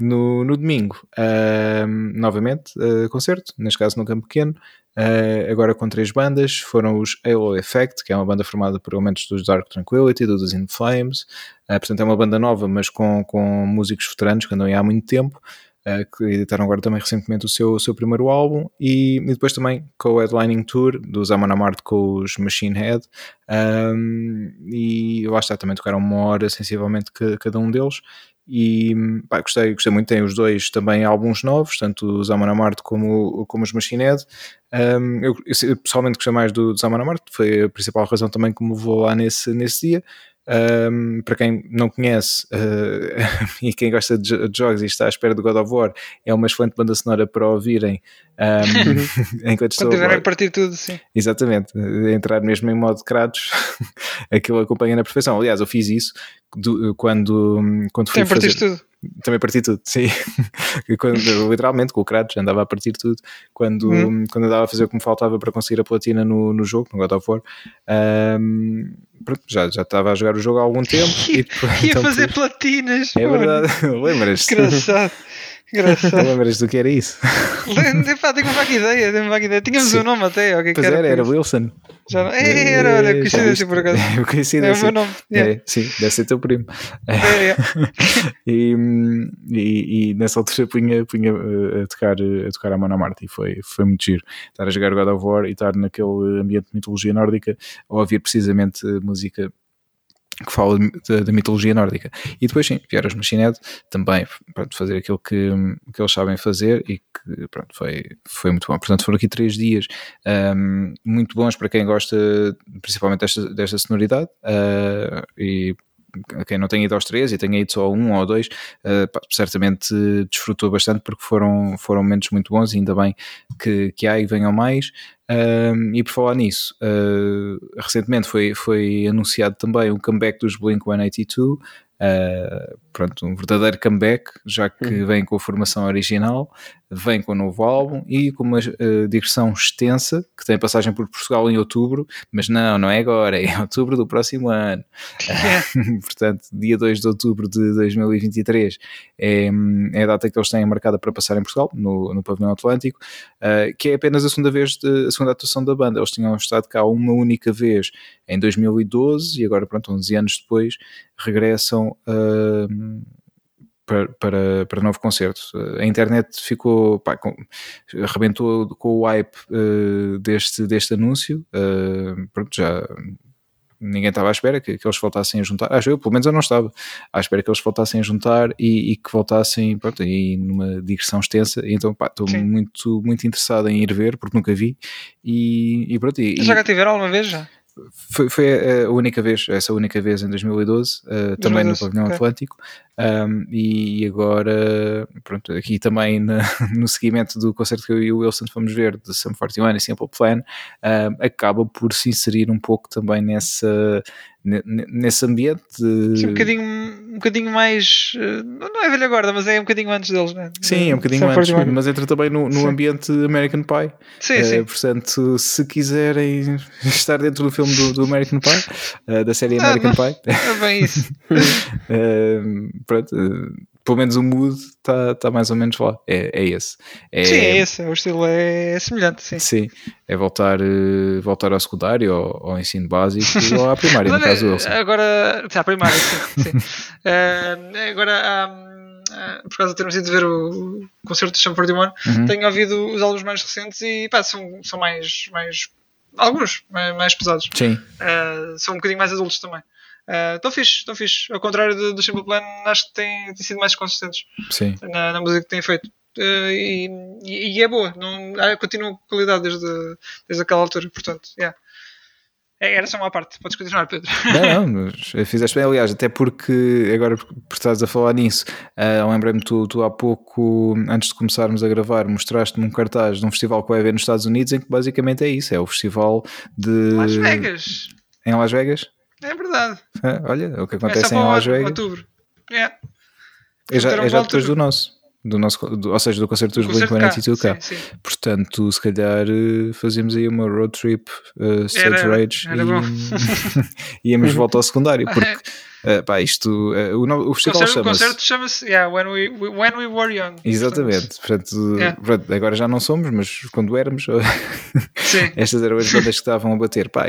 No, no domingo, uh, novamente, uh, concerto, neste caso no Campo Pequeno, uh, agora com três bandas. Foram os Halo Effect, que é uma banda formada por elementos dos Dark Tranquility, dos In Flames. portanto, é uma banda nova, mas com, com músicos veteranos que andam aí há muito tempo. Uh, que editaram agora também recentemente o seu, o seu primeiro álbum, e, e, depois também com o Headlining Tour dos Amon Amart com os Machine Head, um, e lá está, também tocaram uma hora sensivelmente cada um deles, e pá, gostei, gostei muito, tem os dois também álbuns novos, tanto os Amon Amart como, como os Machine Head. Um, eu, eu, pessoalmente gostei mais do, Amon Amart, foi a principal razão também que me levou lá nesse, nesse dia. Um, para quem não conhece uh, e quem gosta de, jogos e está à espera do God of War, é uma excelente banda sonora para ouvirem um, enquanto estou Quando tiverem a partir tudo, sim. Exatamente, entrar mesmo em modo Kratos, aquilo acompanha na perfeição. Aliás, eu fiz isso do, quando, quando fui. Tem fazer... tudo. Também parti tudo, sim. quando, literalmente, com o Kratos, andava a partir tudo. Quando, hum. quando andava a fazer o que me faltava para conseguir a platina no, no jogo, no God of War. Um, já, já estava a jogar o jogo há algum tempo. e, Ia então, fazer platinas. É verdade, lembras-te? Engraçado. Engraçado. Lembras do que era isso? Pá, tenho uma vaga ideia, tenho uma vaga ideia. Tínhamos o um nome até. Okay, pois era, era, era Wilson. Já não... é, era, olha, coincidência por acaso. É, coincidência. É o meu nome. Yeah. É, sim, deve ser teu primo. É, é. e, e, e, nessa altura punha, punha a tocar a, tocar a Mona Marte e foi, foi muito giro. Estar a jogar God of War e estar naquele ambiente de mitologia nórdica a ouvir precisamente música que fala da, mitologia nórdica. E depois, sim, vieram os também para fazer aquilo que, que eles sabem fazer e que pronto, foi, foi muito bom. Portanto, foram aqui três dias um, muito bons para quem gosta principalmente desta, desta sonoridade uh, e quem não tenha ido aos três e tenha ido só um ou dois, uh, certamente desfrutou bastante porque foram, foram momentos muito bons e ainda bem que, que há e venham mais. Um, e por falar nisso, uh, recentemente foi, foi anunciado também o comeback dos Blink 182. Uh, pronto, um verdadeiro comeback, já que uhum. vem com a formação original, vem com o novo álbum e com uma uh, digressão extensa, que tem passagem por Portugal em outubro, mas não, não é agora, é em outubro do próximo ano. Uh, portanto, dia 2 de outubro de 2023 é, é, a data que eles têm marcada para passar em Portugal, no, no Pavilhão Atlântico, uh, que é apenas a segunda vez, de, a segunda atuação da banda. Eles tinham estado cá uma única vez em 2012 e agora, pronto, 11 anos depois, regressam para, para, para novo concerto. A internet ficou, pá, com, arrebentou com o hype uh, deste, deste anúncio. Uh, pronto, já ninguém estava à espera que, que, eles voltassem a juntar. Acho eu, pelo menos eu não estava à espera que eles voltassem a juntar e, e que voltassem pronto, aí numa digressão extensa. Então, pá, estou muito, muito interessado em ir ver, porque nunca vi. E, e pronto. E, já cá tiveram alguma vez já? Foi, foi, a única vez, essa única vez em 2012, uh, também 2012, no Pavilhão okay. Atlântico, um, e agora, pronto, aqui também na, no seguimento do concerto que eu e o Wilson fomos ver de Sum 41 e Simple Plan, um, acaba por se inserir um pouco também nessa, nesse ambiente. Sim, um bocadinho, um bocadinho mais. Eh, não é velha guarda, mas é um bocadinho antes deles, não é? Sim, é um bocadinho antes, mas entra também no, no ambiente American Pie. Sim, uh, sim. Portanto, se quiserem estar dentro do filme do, do American Pie, uh, da série American ah, Pie. É bem isso. uh, pronto pelo menos o mood está tá mais ou menos lá. É, é esse. É, sim, é esse. O estilo é semelhante. Sim, sim é voltar, uh, voltar ao secundário ou ao ensino básico ou à primária, no caso Wilson. Agora, à primária, sim. sim. Uh, agora, um, por causa de termos ido ver o, concerto de Cham 41, uhum. tenho ouvido os álbuns mais recentes e pá, são, são mais, mais. Alguns mais, mais pesados. Sim. Uh, são um bocadinho mais adultos também. Estão uh, fixe, estão fixe. Ao contrário do, do Simple Plan, acho que têm, têm sido mais consistentes Sim. Na, na música que têm feito. Uh, e, e, e, é boa, não, ah, continua com qualidade desde, desde aquela altura, portanto, yeah. É, era só uma parte, podes continuar, Pedro. Não, não, mas fizeste bem, aliás, até porque agora por estás a falar nisso, uh, lembrei-me tu, tu há pouco, antes de começarmos a gravar, mostraste-me um cartaz de um festival que vai haver nos Estados Unidos em que basicamente é isso, é o festival de. Las Vegas! Em Las Vegas? É verdade. É, olha, o que acontece é em Las Vegas. outubro. Yeah. É já, é já depois do nosso. Do nosso do, ou seja, do concerto dos Blink-182 cá. Sim, sim. Portanto, se calhar eh, fazíamos aí uma road trip uh, Stage era, Rage era e íamos de volta ao secundário, porque Uh, pá, isto, uh, o, o festival chama-se. O concerto chama-se yeah, when, we, when We Were Young. Exatamente, portanto, yeah. portanto, agora já não somos, mas quando éramos, estas eram as bandas que estavam a bater. Pá,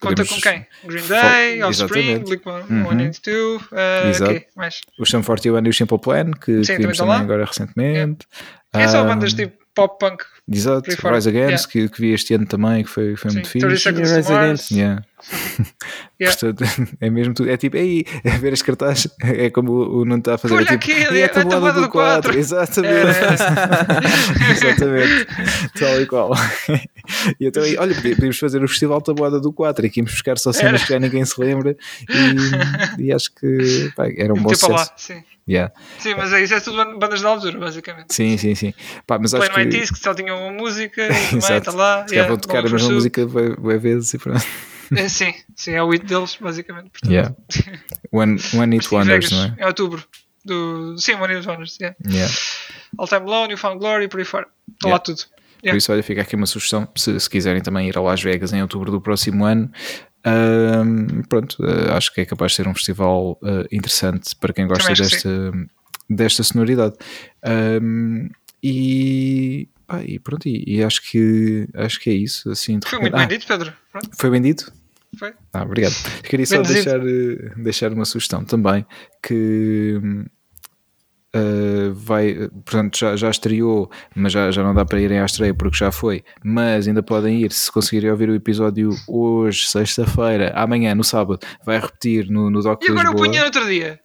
Conta com quem? Green Day, Offspring, Blink-182, uhum. uh, Exato. Okay, mais. O Sum 41 e o Simple Plan, que, Sim, também, também agora recentemente. Yeah. É são bandas tipo pop punk. Exato, Rise Against, yeah. que, que vi este ano também, que foi, foi muito fixe. Rise Against. Yeah. yeah. Portanto, é mesmo tudo. É tipo, aí, é ver as cartazes, é como o não está a fazer. Olha é tipo, aqui, é a tabuada do 4. 4. Exatamente. É. Exatamente. Tal e qual. E então, aí, olha, podíamos fazer o Festival Tabuada do 4 e aqui íamos buscar só cenas que já ninguém se lembra e, e acho que pá, era um bom sucesso. Lá, sim. Yeah. Sim, mas é isso, é tudo bandas da altura, basicamente. Sim, sim, sim. Pá, mas Play acho que... que só tinham uma música e também está lá. Se yeah, vão tocar a mesma música vai vezes e pronto. É, sim, sim, é o hit deles, basicamente. Portanto. Yeah. One, one It Wonders, não é? É outubro. Do... Sim, One It Wonders, yeah. yeah. All Time Low, New Found Glory, por aí fora. Está yeah. lá tudo. Yeah. Por isso, olha, fica aqui uma sugestão, se, se quiserem também ir a Las Vegas em outubro do próximo ano, uh, pronto, uh, acho que é capaz de ser um festival uh, interessante para quem gosta desta, desta sonoridade. Um, e, ah, e pronto, e, e, acho, que, acho que é isso. Assim, foi muito bem dito, Pedro. Pronto. Foi bem dito? Foi. Ah, obrigado. Queria só deixar, deixar uma sugestão também que Uh, vai, portanto, já, já estreou, mas já, já não dá para irem à estreia porque já foi. Mas ainda podem ir se conseguirem ouvir o episódio hoje, sexta-feira, amanhã, no sábado, vai repetir no, no Doc E agora Lisboa. eu punha outro dia.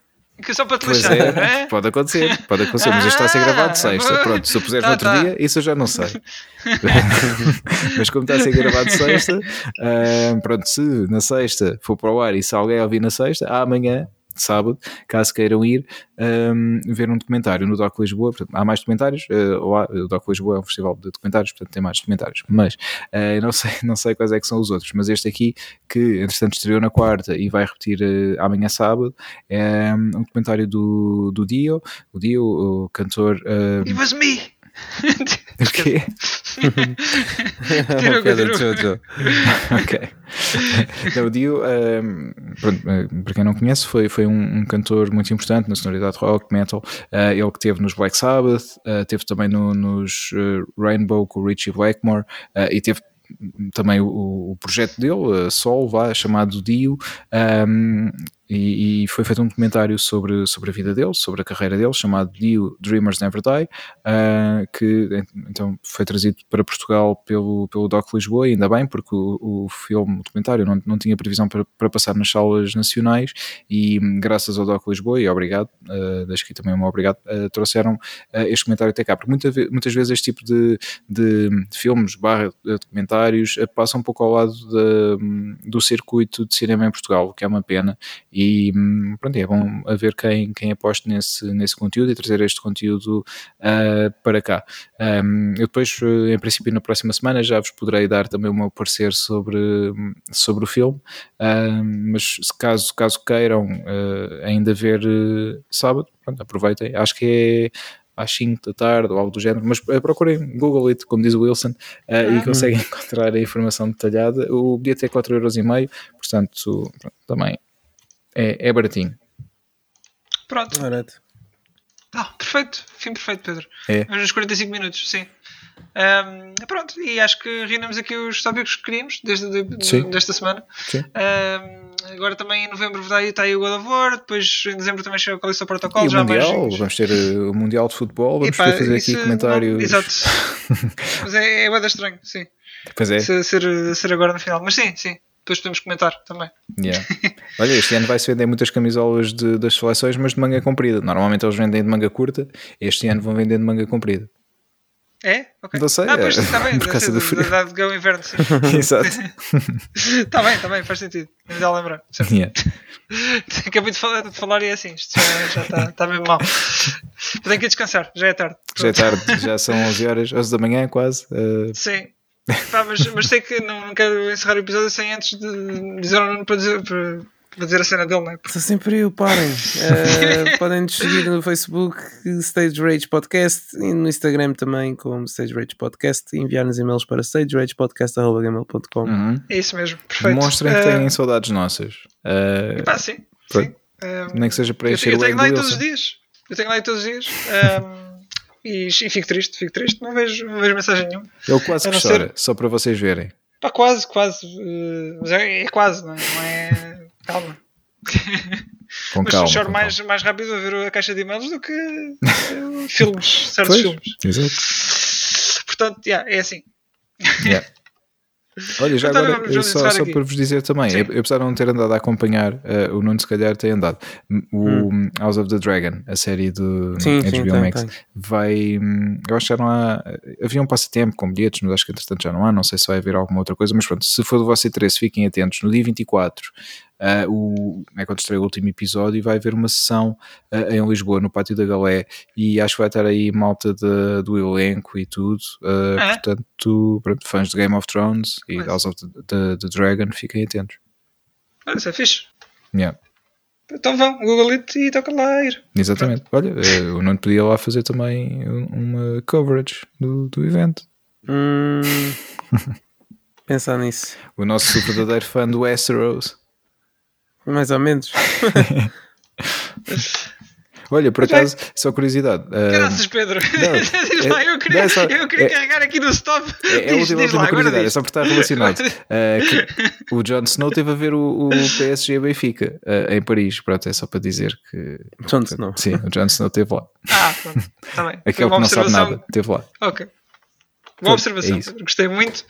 Que só para te lixar, é, não é? Pode acontecer, pode acontecer, mas isto está a ser gravado sexta. Pronto, se eu puser tá, no outro tá. dia, isso eu já não sei. mas como está a ser gravado sexta, uh, pronto, se na sexta for para o ar e se alguém ouvir na sexta, amanhã sábado, caso queiram ir um, ver um documentário no Doc Lisboa. Portanto, há mais documentários, uh, o Doc Lisboa é um festival de documentários, portanto tem mais documentários, mas uh, não, sei, não sei quais é que são os outros, mas este aqui, que entretanto estreou na quarta e vai repetir uh, amanhã sábado, é um documentário do, do Dio, o Dio, o cantor. Uh, It was me! O quê? tirou, tirou. ok. Então, o Dio, um, pronto, eh, para quem não conhece, foi, foi um, um, cantor muito importante na sonoridade rock, metal. Uh, ele que teve nos Black Sabbath, uh, teve também no, nos uh, Rainbow com o Richie Blackmore e teve também o, o, projeto dele, Sol, vá, chamado Dio. Um, e, e, foi feito um documentário sobre, sobre a vida dele, sobre a carreira dele, chamado You Dreamers Never Die, uh, que então foi trazido para Portugal pelo, pelo Doc Lisboa, ainda bem, porque o, o filme, o documentário, não, não tinha previsão para, para passar nas salas nacionais, e graças ao Doc Lisboa, e obrigado, uh, deixo aqui também um obrigado, uh, trouxeram uh, este comentário até cá, porque muita, muitas vezes este tipo de, de, filmes, barra documentários, passam um pouco ao lado de, do circuito de cinema em Portugal, o que é uma pena, e hum, pronto, é bom haver quem, quem aposte nesse, nesse conteúdo e trazer este conteúdo uh, para cá. Um, eu depois, eh, em princípio, na próxima semana já vos poderei dar também o meu parecer sobre, sobre o filme, um, mas caso, caso queiram uh, ainda ver uh, sábado, pronto, aproveitem. Acho que é às 5 da tarde ou algo do género, mas procurem Google It, como diz o Wilson, uh, uhum. e conseguem encontrar a informação detalhada. O bilhete é 4,5€, portanto, pronto, também é, é baratinho. Pronto. Barato. Ah, perfeito. Fim perfeito, Pedro. É. Uns 45 minutos, sim. Um, pronto, e acho que reunimos aqui os tópicos que queríamos desde de, desta semana. Um, agora também em novembro está aí o God of War, depois em dezembro também chega o Calista Protocol. E o Mundial, mais... vamos ter uh, o Mundial de Futebol, vamos Epá, fazer aqui comentários. Não, exato. Mas é, é estranho, sim. Pois é. Ser, ser, ser agora no final. Mas sim, sim depois podemos comentar também. Yeah. Olha, este ano vai-se vender muitas camisolas de, das seleções, mas de manga comprida. Normalmente eles vendem de manga curta, este ano vão vender de manga comprida. É? Ok. Não sei. Ah, pois, está bem. Por causa do frio. Da, da, inverno, sim. Exato. Está bem, está bem, faz sentido. Dá a lembrar. Yeah. Acabei de falar, de falar e é assim. Isto já, já está, está mesmo mal. Tenho que descansar, já é tarde. Já é tarde, já são 11 horas, 11 da manhã quase. Uh... Sim. Pá, mas, mas sei que não, não quero encerrar o episódio sem antes de dizer ao Nuno para dizer. Para Vou dizer a cena dele, não é? Sou sempre eu, parem. Uh, podem nos seguir no Facebook, Stage Rage Podcast, e no Instagram também, como Stage Rage Podcast, e enviar-nos e-mails para stageragepodcast.gmail.com. Uhum. É isso mesmo, perfeito. Mostrem que têm uh, saudades nossas. Uh, pá, sim. sim. Nem que seja para encher eu, eu tenho lá aí todos os dias. Eu tenho lá aí todos os dias. Um, e, e, fico triste, fico triste. Não vejo, não vejo mensagem nenhuma. Ele quase que chora, ser... só para vocês verem. Pá, quase, quase. Uh, mas é, é quase, não é? Não é calma. Com Mas calma, choro com mais, calma. mais rápido a ver a caixa de e-mails do que uh, filmes, certos Pois, filmes. Exato. Portanto, yeah, é assim. Yeah. Olha, já agora, vamos só, só para vos dizer também, Sim. eu, eu apesar de não ter andado a acompanhar, eh, o Nuno se calhar tem andado. O House of the Dragon, a série do Sim, sim, HBO tem, Max, tem. vai. hum, Eu acho que já não há. Havia um passatempo com bilhetes, mas acho que entretanto já não há. Não sei se vai haver alguma outra coisa, mas pronto, se for do vosso interesse, fiquem atentos. No dia 24 ah, o, é quando estreia o último episódio e vai haver uma sessão ah, em Lisboa, no Pátio da Galé, e acho que vai estar aí malta de- do elenco e tudo. Ah, é? Portanto, pronto, fãs de Game of Thrones e. House of the, the- the Dragon, fiquem atentos. Isso é fixe. Yeah, Então vão, Google It e toca lá a ir. exatamente. Olha, eh, o Nuno podia lá fazer também um- uma coverage do, do evento. Hum, pensar nisso. O nosso verdadeiro fã do Westeros. Mais ou menos. Olha, por Mas é- acaso, só curiosidade. ah, Graças, Pedro. Diz lá, eu queria, não, é só- eu queria é- carregar aqui no stop. É, é Diz- última, diz última lá, agora curiosidade, é só porque está relacionado. Uh, que o Jon Snow teve a ver o, o PSG Benfica uh, em Paris. Pronto, é só para dizer que. Jon Snow. Sim, o Jon Snow esteve lá. Ah, pronto. Está bem. Aquele que não sabe nada, esteve lá. Ok. Boa observação. é. Gostei muito.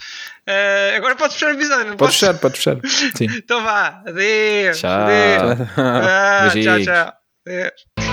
Eh, agora podes fechar o episódio, não Pode fechar, pode fechar. Sim. Então vá. Adeus. Tchau. Adeus. Ah, tchau, tchau. Adeus.